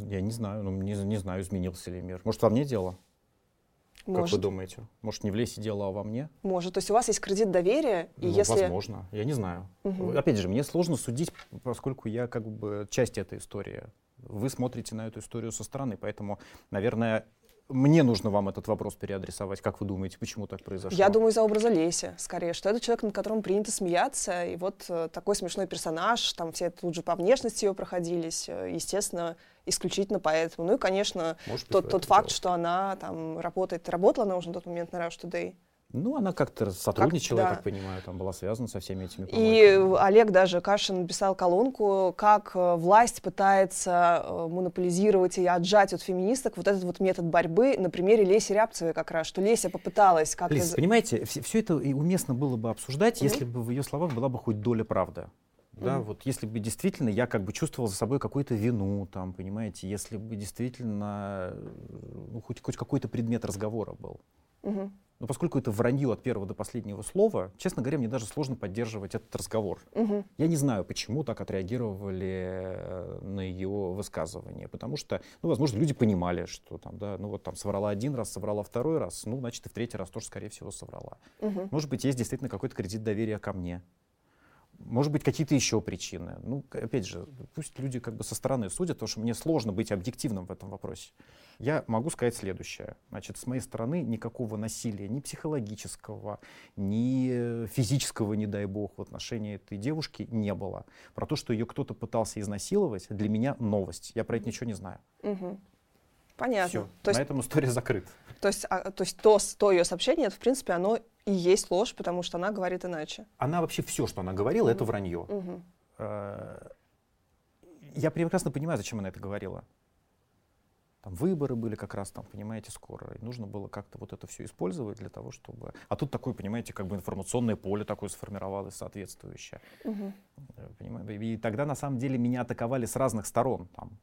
Я не знаю, ну, не, не знаю, изменился ли мир. Может, во мне дело? Может. Как вы думаете? Может, не в лесе дело, а во мне? Может. То есть у вас есть кредит доверия, и ну, если... возможно. Я не знаю. Угу. Опять же, мне сложно судить, поскольку я как бы часть этой истории. Вы смотрите на эту историю со стороны, поэтому, наверное, мне нужно вам этот вопрос переадресовать. Как вы думаете, почему так произошло? Я думаю, из-за образа Леси, скорее, что это человек, над которым принято смеяться, и вот э, такой смешной персонаж, там все тут же по внешности ее проходились, э, естественно, исключительно поэтому. Ну и, конечно, Может тот, тот факт, дело. что она там работает, работала она уже на тот момент на Rush Today, ну, она как-то сотрудничала, как, да. я так понимаю, там была связана со всеми этими помойками. И Олег даже Кашин написал колонку, как э, власть пытается э, монополизировать и отжать от феминисток вот этот вот метод борьбы на примере Леси Рябцевой как раз, что Леся попыталась как-то... Лиз, понимаете, все, все это и уместно было бы обсуждать, mm-hmm. если бы в ее словах была бы хоть доля правды. Да, mm-hmm. вот если бы действительно я как бы чувствовал за собой какую-то вину, там, понимаете, если бы действительно ну, хоть, хоть какой-то предмет разговора был. Mm-hmm. Но поскольку это вранье от первого до последнего слова, честно говоря, мне даже сложно поддерживать этот разговор. Угу. Я не знаю, почему так отреагировали э, на ее высказывание. Потому что, ну, возможно, люди понимали, что там, да, ну вот там соврала один раз, соврала второй раз, ну, значит, и в третий раз тоже, скорее всего, соврала. Угу. Может быть, есть действительно какой-то кредит доверия ко мне. Может быть, какие-то еще причины. Ну, опять же, пусть люди как бы со стороны судят, потому что мне сложно быть объективным в этом вопросе. Я могу сказать следующее. Значит, с моей стороны никакого насилия, ни психологического, ни физического, не дай бог, в отношении этой девушки не было. Про то, что ее кто-то пытался изнасиловать, для меня новость. Я про это ничего не знаю. Угу. Понятно. Все, то есть, на этом история закрыта. То есть, а, то, есть то, то ее сообщение, это, в принципе, оно и есть ложь, потому что она говорит иначе. Она вообще все, что она говорила, mm это вранье. mm Я прекрасно понимаю, зачем она это говорила. Там выборы были как раз там, понимаете, скоро. И нужно было как-то вот это все использовать для того, чтобы... А тут такое, понимаете, как бы информационное поле такое сформировалось соответствующее. Угу. И тогда, на самом деле, меня атаковали с разных сторон. Там,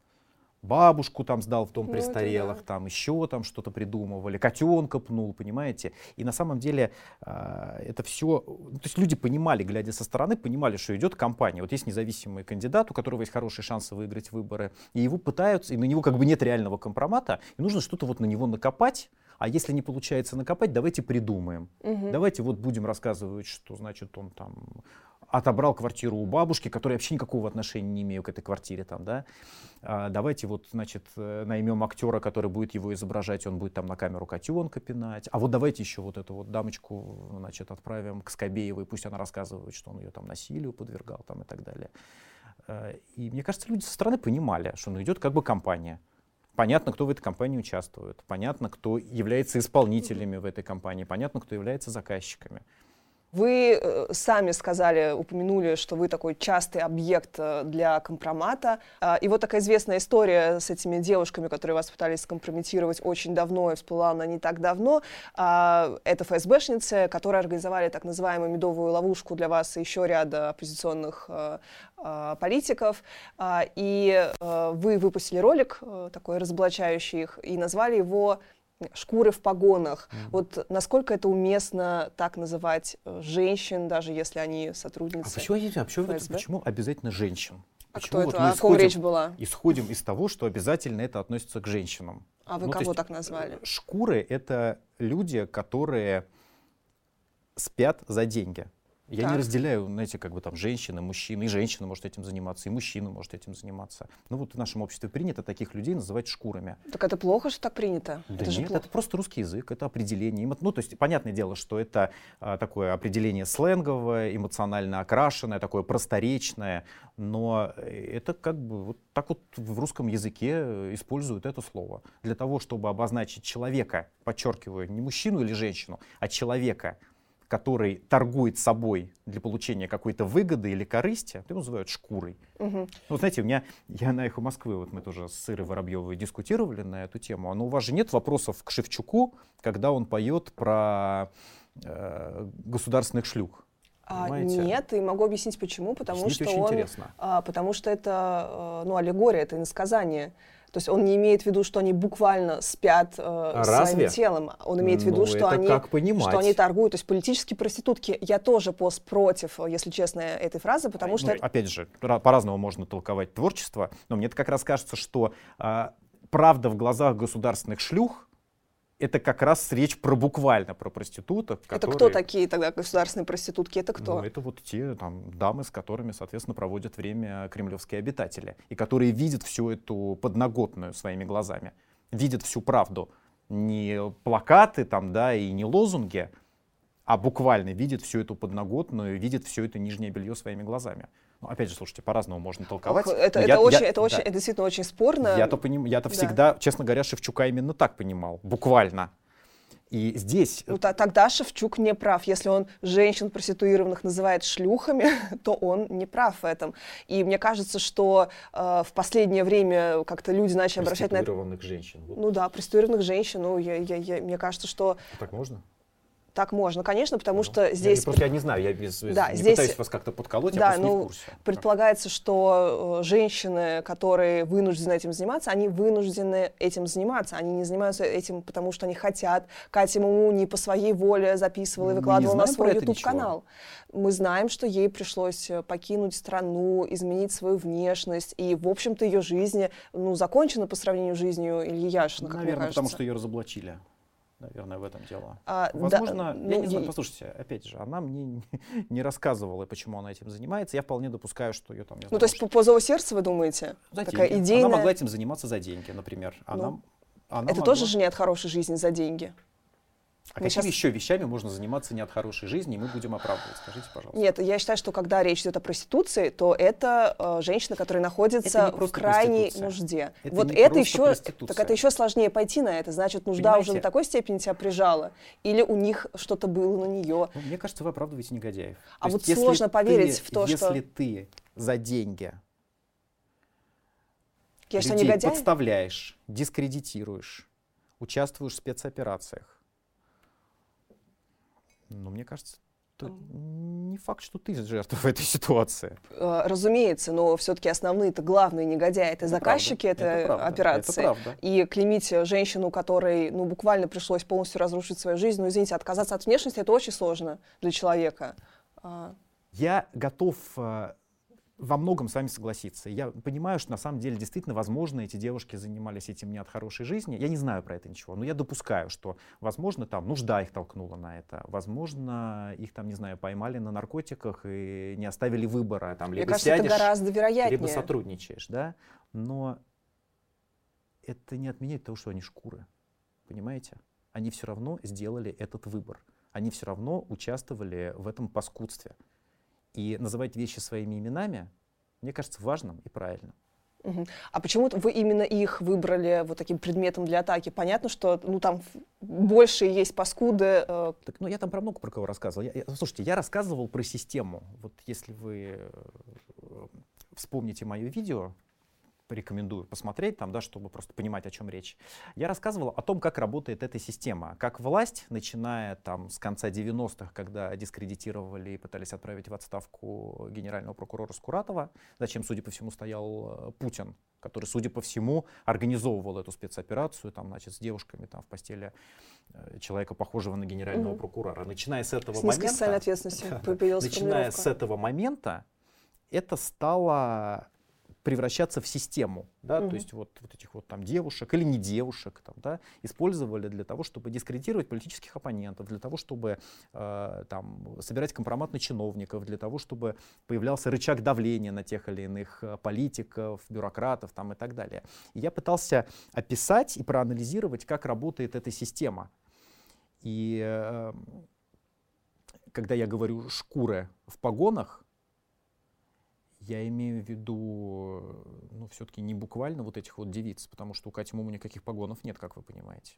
бабушку там сдал в дом ну, престарелых, да. там еще там что-то придумывали, котенка пнул, понимаете? И на самом деле э, это все, ну, то есть люди понимали, глядя со стороны, понимали, что идет кампания. Вот есть независимый кандидат, у которого есть хорошие шансы выиграть выборы, и его пытаются, и на него как бы нет реального компромата, и нужно что-то вот на него накопать, а если не получается накопать, давайте придумаем. Угу. Давайте вот будем рассказывать, что значит он там отобрал квартиру у бабушки, которая вообще никакого отношения не имеет к этой квартире там, да. А, давайте вот, значит, э, наймем актера, который будет его изображать, он будет там на камеру котенка пинать. А вот давайте еще вот эту вот дамочку, значит, отправим к Скобеевой, пусть она рассказывает, что он ее там насилию подвергал там и так далее. А, и мне кажется, люди со стороны понимали, что ну, идет как бы компания. Понятно, кто в этой компании участвует, понятно, кто является исполнителями в этой компании, понятно, кто является заказчиками. Вы э, сами сказали, упомянули, что вы такой частый объект э, для компромата. А, и вот такая известная история с этими девушками, которые вас пытались скомпрометировать очень давно, и всплыла она не так давно. А, это ФСБшницы, которые организовали так называемую медовую ловушку для вас и еще ряда оппозиционных э, а, политиков. И вы выпустили ролик такой разоблачающий их и назвали его шкуры в погонах. Mm-hmm. Вот насколько это уместно так называть э, женщин, даже если они сотрудницы? А почему, а почему, почему обязательно женщин? А почему кто вот это? Мы о ком речь была? Исходим из того, что обязательно это относится к женщинам. А вы ну, кого есть, так назвали? Шкуры — это люди, которые спят за деньги. Я так. не разделяю, знаете, как бы там женщины, мужчины, и женщина может этим заниматься, и мужчина может этим заниматься. Ну вот в нашем обществе принято таких людей называть шкурами. Так это плохо, что так принято? Да это нет, это просто русский язык, это определение. Ну то есть понятное дело, что это а, такое определение сленговое, эмоционально окрашенное, такое просторечное, но это как бы вот так вот в русском языке используют это слово. Для того, чтобы обозначить человека, подчеркиваю, не мужчину или женщину, а человека, который торгует собой для получения какой-то выгоды или корысти, это называют шкурой. Угу. Ну, знаете, у меня, я на «Эхо Москвы», вот мы тоже с Ирой Воробьевой дискутировали на эту тему, но у вас же нет вопросов к Шевчуку, когда он поет про э, государственных шлюх. А, нет, и могу объяснить почему, потому Объясните что он, а, потому что это э, ну аллегория, это иносказание. То есть он не имеет в виду, что они буквально спят э, а своим телом. Он имеет в виду, ну, что, они, что они торгуют. То есть политические проститутки. Я тоже пост против, если честно, этой фразы, потому что... Ну, опять же, по-разному можно толковать творчество, но мне как раз кажется, что э, правда в глазах государственных шлюх это как раз речь про буквально про проституток. Которые... Это кто такие тогда государственные проститутки? Это кто? Ну, это вот те там, дамы, с которыми, соответственно, проводят время кремлевские обитатели, и которые видят всю эту подноготную своими глазами, видят всю правду. Не плакаты там, да, и не лозунги, а буквально видят всю эту подноготную, видят все это нижнее белье своими глазами. Ну, опять же, слушайте, по-разному можно толковать. Это, это, я, очень, я, это, очень, да. это действительно очень спорно. Я-то, поним, я-то да. всегда, честно говоря, Шевчука именно так понимал, буквально. И здесь... Ну, тогда Шевчук не прав. Если он женщин проституированных называет шлюхами, (laughs) то он не прав в этом. И мне кажется, что э, в последнее время как-то люди начали обращать на это... Проституированных женщин. Вот. Ну да, проституированных женщин. Ну, я, я, я, мне кажется, что... Так можно? Так можно, конечно, потому ну, что здесь... Я, просто я не знаю, я без, да, не здесь... пытаюсь вас как-то подколоть, да, я ну, не в ну, курсе. Предполагается, что э, женщины, которые вынуждены этим заниматься, они вынуждены этим заниматься. Они не занимаются этим, потому что они хотят. Катя Муму не по своей воле записывала и выкладывала на свой YouTube-канал. Мы знаем, что ей пришлось э, покинуть страну, изменить свою внешность, и, в общем-то, ее жизнь ну, закончена по сравнению с жизнью Ильи Яшина, Наверное, потому что ее разоблачили наверное, в этом дело. А, Возможно, да, я ну, не знаю, послушайте, опять же, она мне (laughs) не рассказывала, почему она этим занимается. Я вполне допускаю, что ее там... Не ну, то есть по, по зову сердца, вы думаете? За Такая деньги. Идейная... Она могла этим заниматься за деньги, например. Она, ну, она это могла... тоже же не от хорошей жизни за деньги. А мы какими сейчас... еще вещами можно заниматься не от хорошей жизни, и мы будем оправдывать? Скажите, пожалуйста. Нет, я считаю, что когда речь идет о проституции, то это э, женщина, которая находится в крайней нужде. Это вот это еще, так это еще сложнее пойти на это. Значит, нужда Понимаете? уже на такой степени тебя прижала, или у них что-то было на нее. Ну, мне кажется, вы оправдываете негодяев. А то вот сложно поверить ты, в то, если что... Если ты за деньги я людей что, негодяй? подставляешь, дискредитируешь, участвуешь в спецоперациях, но мне кажется, это не факт, что ты жертва в этой ситуации. Э, разумеется, но все-таки основные, это главные негодяи, это, это заказчики правда, этой это операции. Это правда. И клеймить женщину, которой ну, буквально пришлось полностью разрушить свою жизнь, ну извините, отказаться от внешности, это очень сложно для человека. А. Я готов э, во многом с вами согласиться. Я понимаю, что на самом деле действительно, возможно, эти девушки занимались этим не от хорошей жизни. Я не знаю про это ничего, но я допускаю, что, возможно, там нужда их толкнула на это. Возможно, их там, не знаю, поймали на наркотиках и не оставили выбора. Там, Мне либо кажется, сядешь, это гораздо вероятнее. Либо сотрудничаешь, да? Но это не отменяет того, что они шкуры. Понимаете? Они все равно сделали этот выбор. Они все равно участвовали в этом паскудстве. И называть вещи своими именами, мне кажется, важным и правильным. Угу. А почему вы именно их выбрали вот таким предметом для атаки? Понятно, что ну там больше есть паскуды. Э... Так, ну я там про много про кого рассказывал. Я, я, слушайте, я рассказывал про систему. Вот если вы э, вспомните мое видео, рекомендую посмотреть, там, да, чтобы просто понимать, о чем речь. Я рассказывал о том, как работает эта система. Как власть, начиная там, с конца 90-х, когда дискредитировали и пытались отправить в отставку генерального прокурора Скуратова, зачем, судя по всему, стоял э, Путин, который, судя по всему, организовывал эту спецоперацию там, значит, с девушками там, в постели э, человека, похожего на генерального mm-hmm. прокурора. Начиная с этого с момента... ответственности (laughs) Начиная с этого момента, это стало превращаться в систему, да, угу. то есть вот, вот этих вот там девушек или не девушек там, да, использовали для того, чтобы дискредитировать политических оппонентов, для того, чтобы э, там собирать компромат на чиновников, для того, чтобы появлялся рычаг давления на тех или иных э, политиков, бюрократов там и так далее. И я пытался описать и проанализировать, как работает эта система. И э, когда я говорю шкуры в погонах, я имею в виду, ну, все-таки не буквально вот этих вот девиц, потому что у Кати Муму никаких погонов нет, как вы понимаете.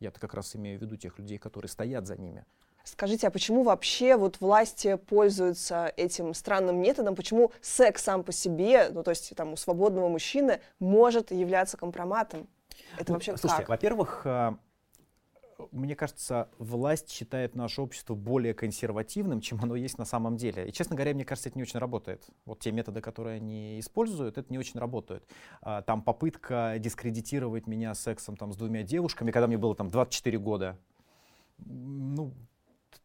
Я-то как раз имею в виду тех людей, которые стоят за ними. Скажите, а почему вообще вот власти пользуются этим странным методом? Почему секс сам по себе, ну то есть там у свободного мужчины, может являться компроматом? Это ну, вообще слушайте, как? Во-первых, а, мне кажется, власть считает наше общество более консервативным, чем оно есть на самом деле. И, честно говоря, мне кажется, это не очень работает. Вот те методы, которые они используют, это не очень работают. А, там попытка дискредитировать меня сексом там, с двумя девушками, когда мне было там 24 года, ну,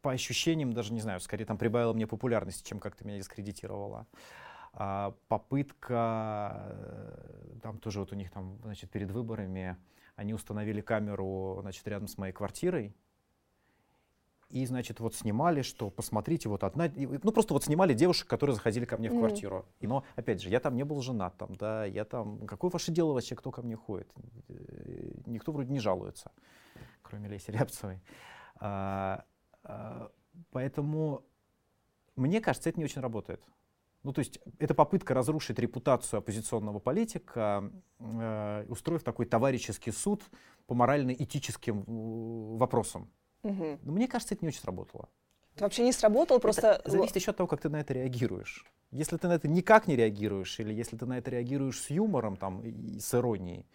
по ощущениям даже не знаю, скорее там прибавила мне популярности, чем как-то меня дискредитировала. А, попытка, э, там тоже вот у них там, значит, перед выборами они установили камеру, значит, рядом с моей квартирой, и, значит, вот снимали, что посмотрите, вот одна, ну просто вот снимали девушек, которые заходили ко мне в квартиру. Mm. Но, опять же, я там не был женат, там, да, я там, какое ваше дело вообще, кто ко мне ходит? Э, никто вроде не жалуется, кроме Леси Рябцевой. А, а, поэтому, мне кажется, это не очень работает. Ну, то есть это попытка разрушить репутацию оппозиционного политика, э, устроив такой товарищеский суд по морально-этическим э, вопросам. Угу. Но мне кажется, это не очень сработало. Это вообще не сработало, просто... Это зависит еще от того, как ты на это реагируешь. Если ты на это никак не реагируешь, или если ты на это реагируешь с юмором там, и с иронией,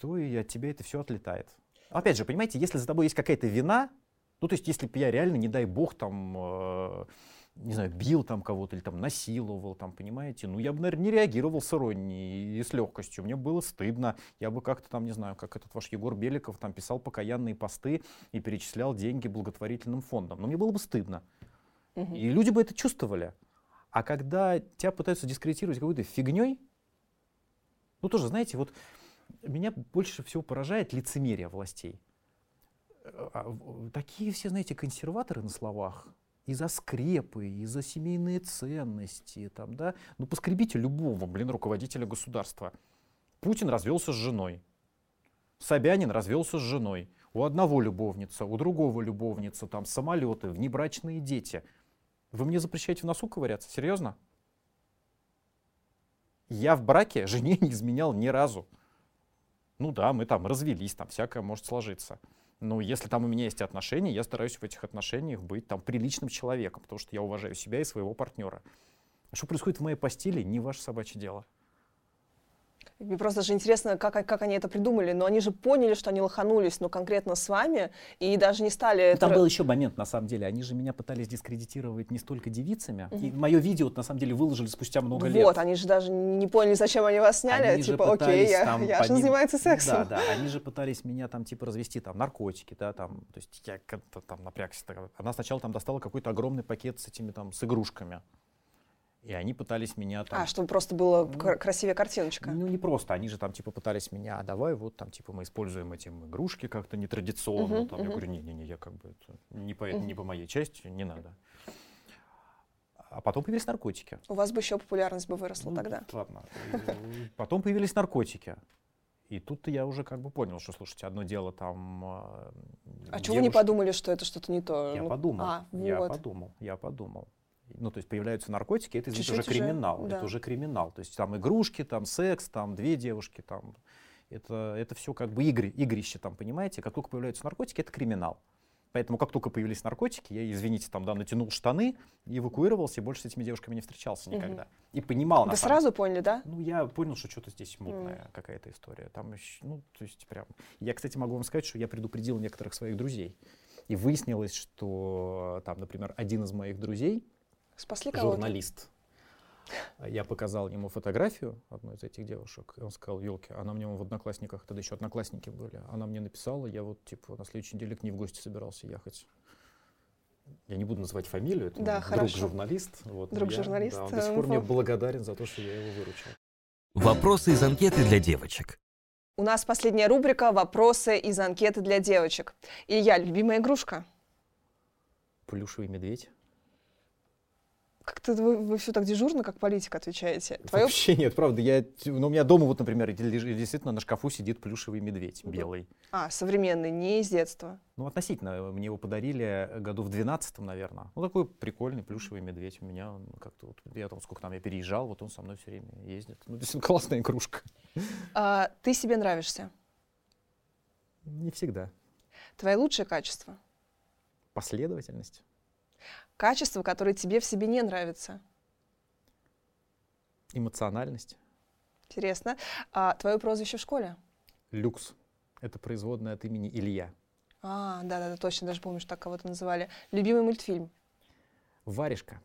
то и от тебя это все отлетает. Опять же, понимаете, если за тобой есть какая-то вина, ну, то есть, если бы я реально, не дай бог, там, э, не знаю, бил там кого-то или там насиловал, там, понимаете, ну, я бы, наверное, не реагировал с иронией и с легкостью. Мне было стыдно. Я бы как-то там, не знаю, как этот ваш Егор Беликов там писал покаянные посты и перечислял деньги благотворительным фондам. Но мне было бы стыдно. Угу. И люди бы это чувствовали. А когда тебя пытаются дискредитировать какой-то фигней, ну, тоже, знаете, вот меня больше всего поражает лицемерие властей. Э, а, такие все, знаете, консерваторы на словах, и за скрепы, и за семейные ценности, там, да. Ну, поскребите любого, блин, руководителя государства. Путин развелся с женой. Собянин развелся с женой. У одного любовница, у другого любовница, там самолеты, внебрачные дети. Вы мне запрещаете в носу ковыряться? Серьезно? Я в браке жене (laughs) не изменял ни разу. Ну да, мы там развелись, там всякое может сложиться. Но если там у меня есть отношения, я стараюсь в этих отношениях быть там приличным человеком, потому что я уважаю себя и своего партнера. А что происходит в моей постели, не ваше собачье дело. Мне просто даже интересно, как, как они это придумали. Но они же поняли, что они лоханулись, но конкретно с вами, и даже не стали... Ну, там был еще момент, на самом деле. Они же меня пытались дискредитировать не столько девицами. Угу. И мое видео, на самом деле, выложили спустя много вот, лет. Вот, они же даже не поняли, зачем они вас сняли. Они типа, окей, я, там, я же занимается сексом. Да, да. Они же пытались меня там, типа, развести там наркотики, да, там. То есть я как-то там напрягся. Она сначала там достала какой-то огромный пакет с этими там, с игрушками. И они пытались меня там... А, чтобы просто было ну, красивее картиночка. Ну, не просто. Они же там, типа, пытались меня, а давай вот там, типа, мы используем эти игрушки как-то нетрадиционно. Uh-huh, там, uh-huh. Я говорю, не-не-не, я как бы, это не по, uh-huh. не по моей части, не надо. А потом появились наркотики. У вас бы еще популярность бы выросла ну, тогда. Ладно. Потом появились наркотики. И тут я уже как бы понял, что, слушайте, одно дело там... А девушка... чего вы не подумали, что это что-то не то? Я ну, подумал, а, я вот. подумал, я подумал ну, то есть появляются наркотики, это Чуть-чуть уже криминал. Да. Это уже криминал. То есть там игрушки, там секс, там две девушки, там это, это все как бы игры, игрище там, понимаете? Как только появляются наркотики, это криминал. Поэтому как только появились наркотики, я, извините, там, да, натянул штаны, эвакуировался, и больше с этими девушками не встречался никогда. Угу. И понимал. Вы сразу самом... поняли, да? Ну, я понял, что что-то здесь мутная mm. какая-то история. Там ну, то есть прям... Я, кстати, могу вам сказать, что я предупредил некоторых своих друзей. И выяснилось, что там, например, один из моих друзей, Спасли журналист. Я показал ему фотографию одной из этих девушек, и он сказал, елки, она мне в одноклассниках, тогда еще одноклассники были, она мне написала, я вот типа на следующей неделе к ней в гости собирался ехать. Я не буду называть фамилию, это да, друг журналист. Вот, друг я, журналист. Да, он до сих пор мне благодарен за то, что я его выручил. Вопросы из анкеты для девочек. У нас последняя рубрика «Вопросы из анкеты для девочек». И я любимая игрушка. Плюшевый медведь. Как-то вы, вы все так дежурно, как политик, отвечаете. Твое... Вообще нет, правда. Я, ну, у меня дома, вот, например, действительно на шкафу сидит плюшевый медведь белый. А, современный, не из детства. Ну, относительно. Мне его подарили году в 12 наверное. Ну, такой прикольный плюшевый медведь у меня. как-то вот, я там, сколько там я переезжал, вот он со мной все время ездит. Ну, действительно, (laughs) классная игрушка. А, ты себе нравишься? Не всегда. Твои лучшие качества? Последовательность. Качество, которое тебе в себе не нравится. Эмоциональность. Интересно. А твое прозвище в школе? Люкс. Это производное от имени Илья. А, да-да, точно, даже помню, что так кого-то называли. Любимый мультфильм? Варежка.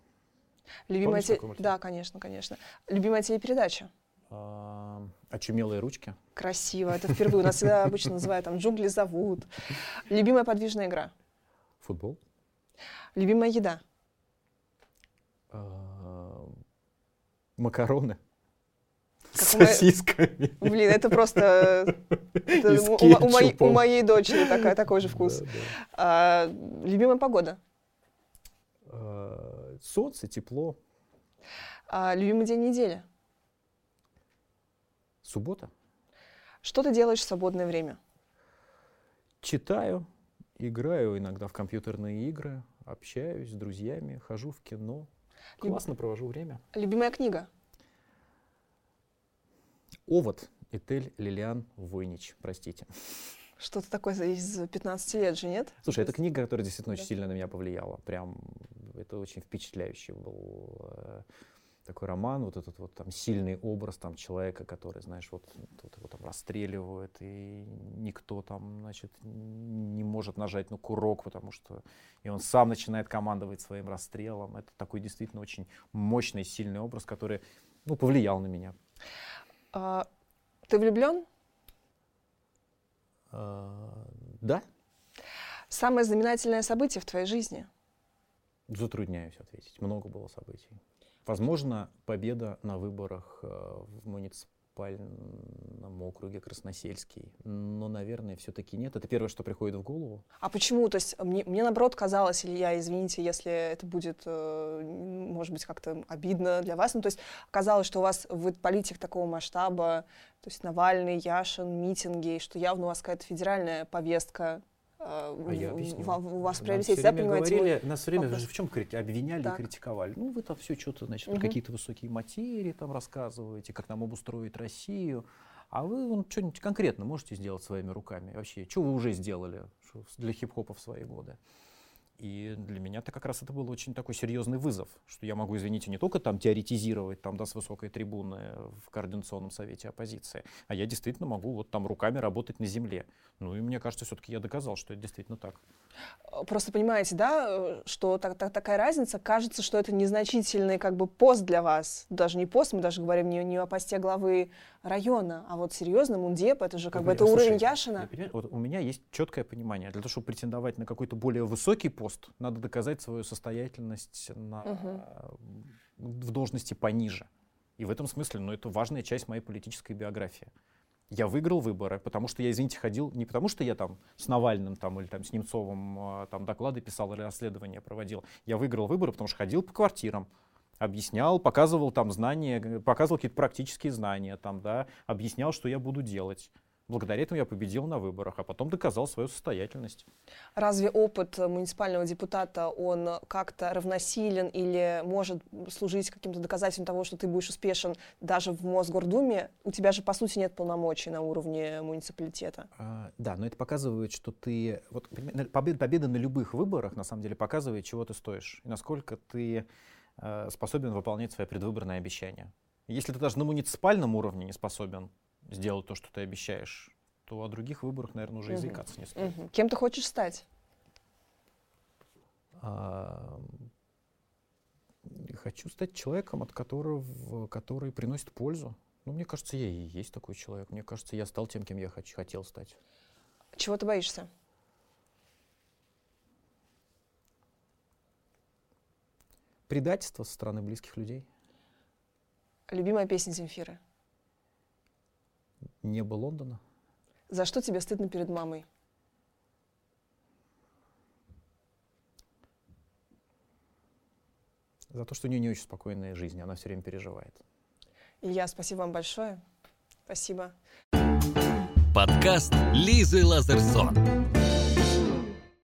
Любимая те-? Да, конечно, конечно. Любимая телепередача? Очумелые ручки. Красиво, это впервые. У нас всегда обычно называют там «Джунгли зовут». Любимая подвижная игра? Футбол. Любимая еда? А, Макароны. С сосисками. Блин, это просто... это у, у мо- у моей, у моей дочери такая, такой же вкус. Да, да. А, любимая погода? А, Солнце, тепло. А, любимый день недели? Суббота. Что ты делаешь в свободное время? Читаю, играю иногда в компьютерные игры, общаюсь с друзьями, хожу в кино. Люб- Классно провожу время. Любимая книга? Овод. Этель Лилиан Войнич, простите. Что-то такое из 15 лет же, нет? Слушай, это книга, которая действительно очень Да. сильно на меня повлияла. Прям это очень впечатляющий был э, такой роман, вот этот вот там сильный образ там человека, который, знаешь, вот, вот его там расстреливают, и никто там, значит, не может нажать на курок, потому что и он сам начинает командовать своим расстрелом. Это такой действительно очень мощный, сильный образ, который, ну, повлиял на меня. А, ты влюблен? А, да, Самое знаменательное событие в твоей жизни? Затрудняюсь ответить. Много было событий. Возможно, победа на выборах э, в муниципальном округе Красносельский. Но, наверное, все-таки нет. Это первое, что приходит в голову. А почему? То есть мне, мне наоборот казалось, Илья, извините, если это будет, э, может быть, как-то обидно для вас, ну, то есть казалось, что у вас вы политик такого масштаба, то есть Навальный, Яшин, митинги, что явно у вас какая-то федеральная повестка. А в- я объясню. У вас Нам приоритет, всё да, время понимаете? говорили, нас все время вопрос. в чем обвиняли Так. и критиковали. Ну, вы там все что-то, значит, Мгм. какие-то высокие материи там рассказываете, как нам обустроить Россию. А вы вон, что-нибудь конкретно можете сделать своими руками? Вообще, что вы уже сделали для хип-хопа в свои годы? И для меня это как раз это был очень такой серьезный вызов, что я могу, извините, не только там теоретизировать там, да, с высокой трибуны в Координационном совете оппозиции, а я действительно могу вот там руками работать на земле. Ну и мне кажется, все-таки я доказал, что это действительно так. Просто понимаете, да, э, что так- так- такая разница, кажется, что это незначительный как бы пост для вас. Даже не пост, мы даже говорим не, не о посте главы района, а вот серьезно, мундеп, это же как бы это понимаете, уровень слушай, Яшина. вот у меня есть четкое понимание. Для того, чтобы претендовать на какой-то более высокий пост, надо доказать свою состоятельность на, Мгм. в должности пониже. И в этом смысле, ну, это важная часть моей политической биографии. Я выиграл выборы, потому что я, извините, ходил не потому, что я там с Навальным там, или там, с Немцовым а, там, доклады писал или расследования проводил. Я выиграл выборы, потому что ходил по квартирам, объяснял, показывал там знания, показывал какие-то практические знания, там, да, объяснял, что я буду делать. Благодаря этому я победил на выборах, а потом доказал свою состоятельность. Разве опыт муниципального депутата, он как-то равносилен или может служить каким-то доказательством того, что ты будешь успешен даже в Мосгордуме? У тебя же, по сути, нет полномочий на уровне муниципалитета. А, да, но это показывает, что ты... Вот, победа, победа на любых выборах, на самом деле, показывает, чего ты стоишь, и насколько ты способен выполнять свои предвыборные обещания. Если ты даже на муниципальном уровне не способен сделать то, что ты обещаешь, то о других выборах, наверное, уже и заикаться не стоит. Мгм. Кем ты хочешь стать? А, Хочу стать человеком, от которого, который приносит пользу. Ну, мне кажется, я и есть такой человек. Мне кажется, я стал тем, кем я хоч- хотел стать. Чего ты боишься? Предательство со стороны близких людей. Любимая песня Земфиры? Небо Лондона. За что тебе стыдно перед мамой? За то, что у нее не очень спокойная жизнь, она все время переживает. Илья, спасибо вам большое. Спасибо. Подкаст Лизы Лазерсон.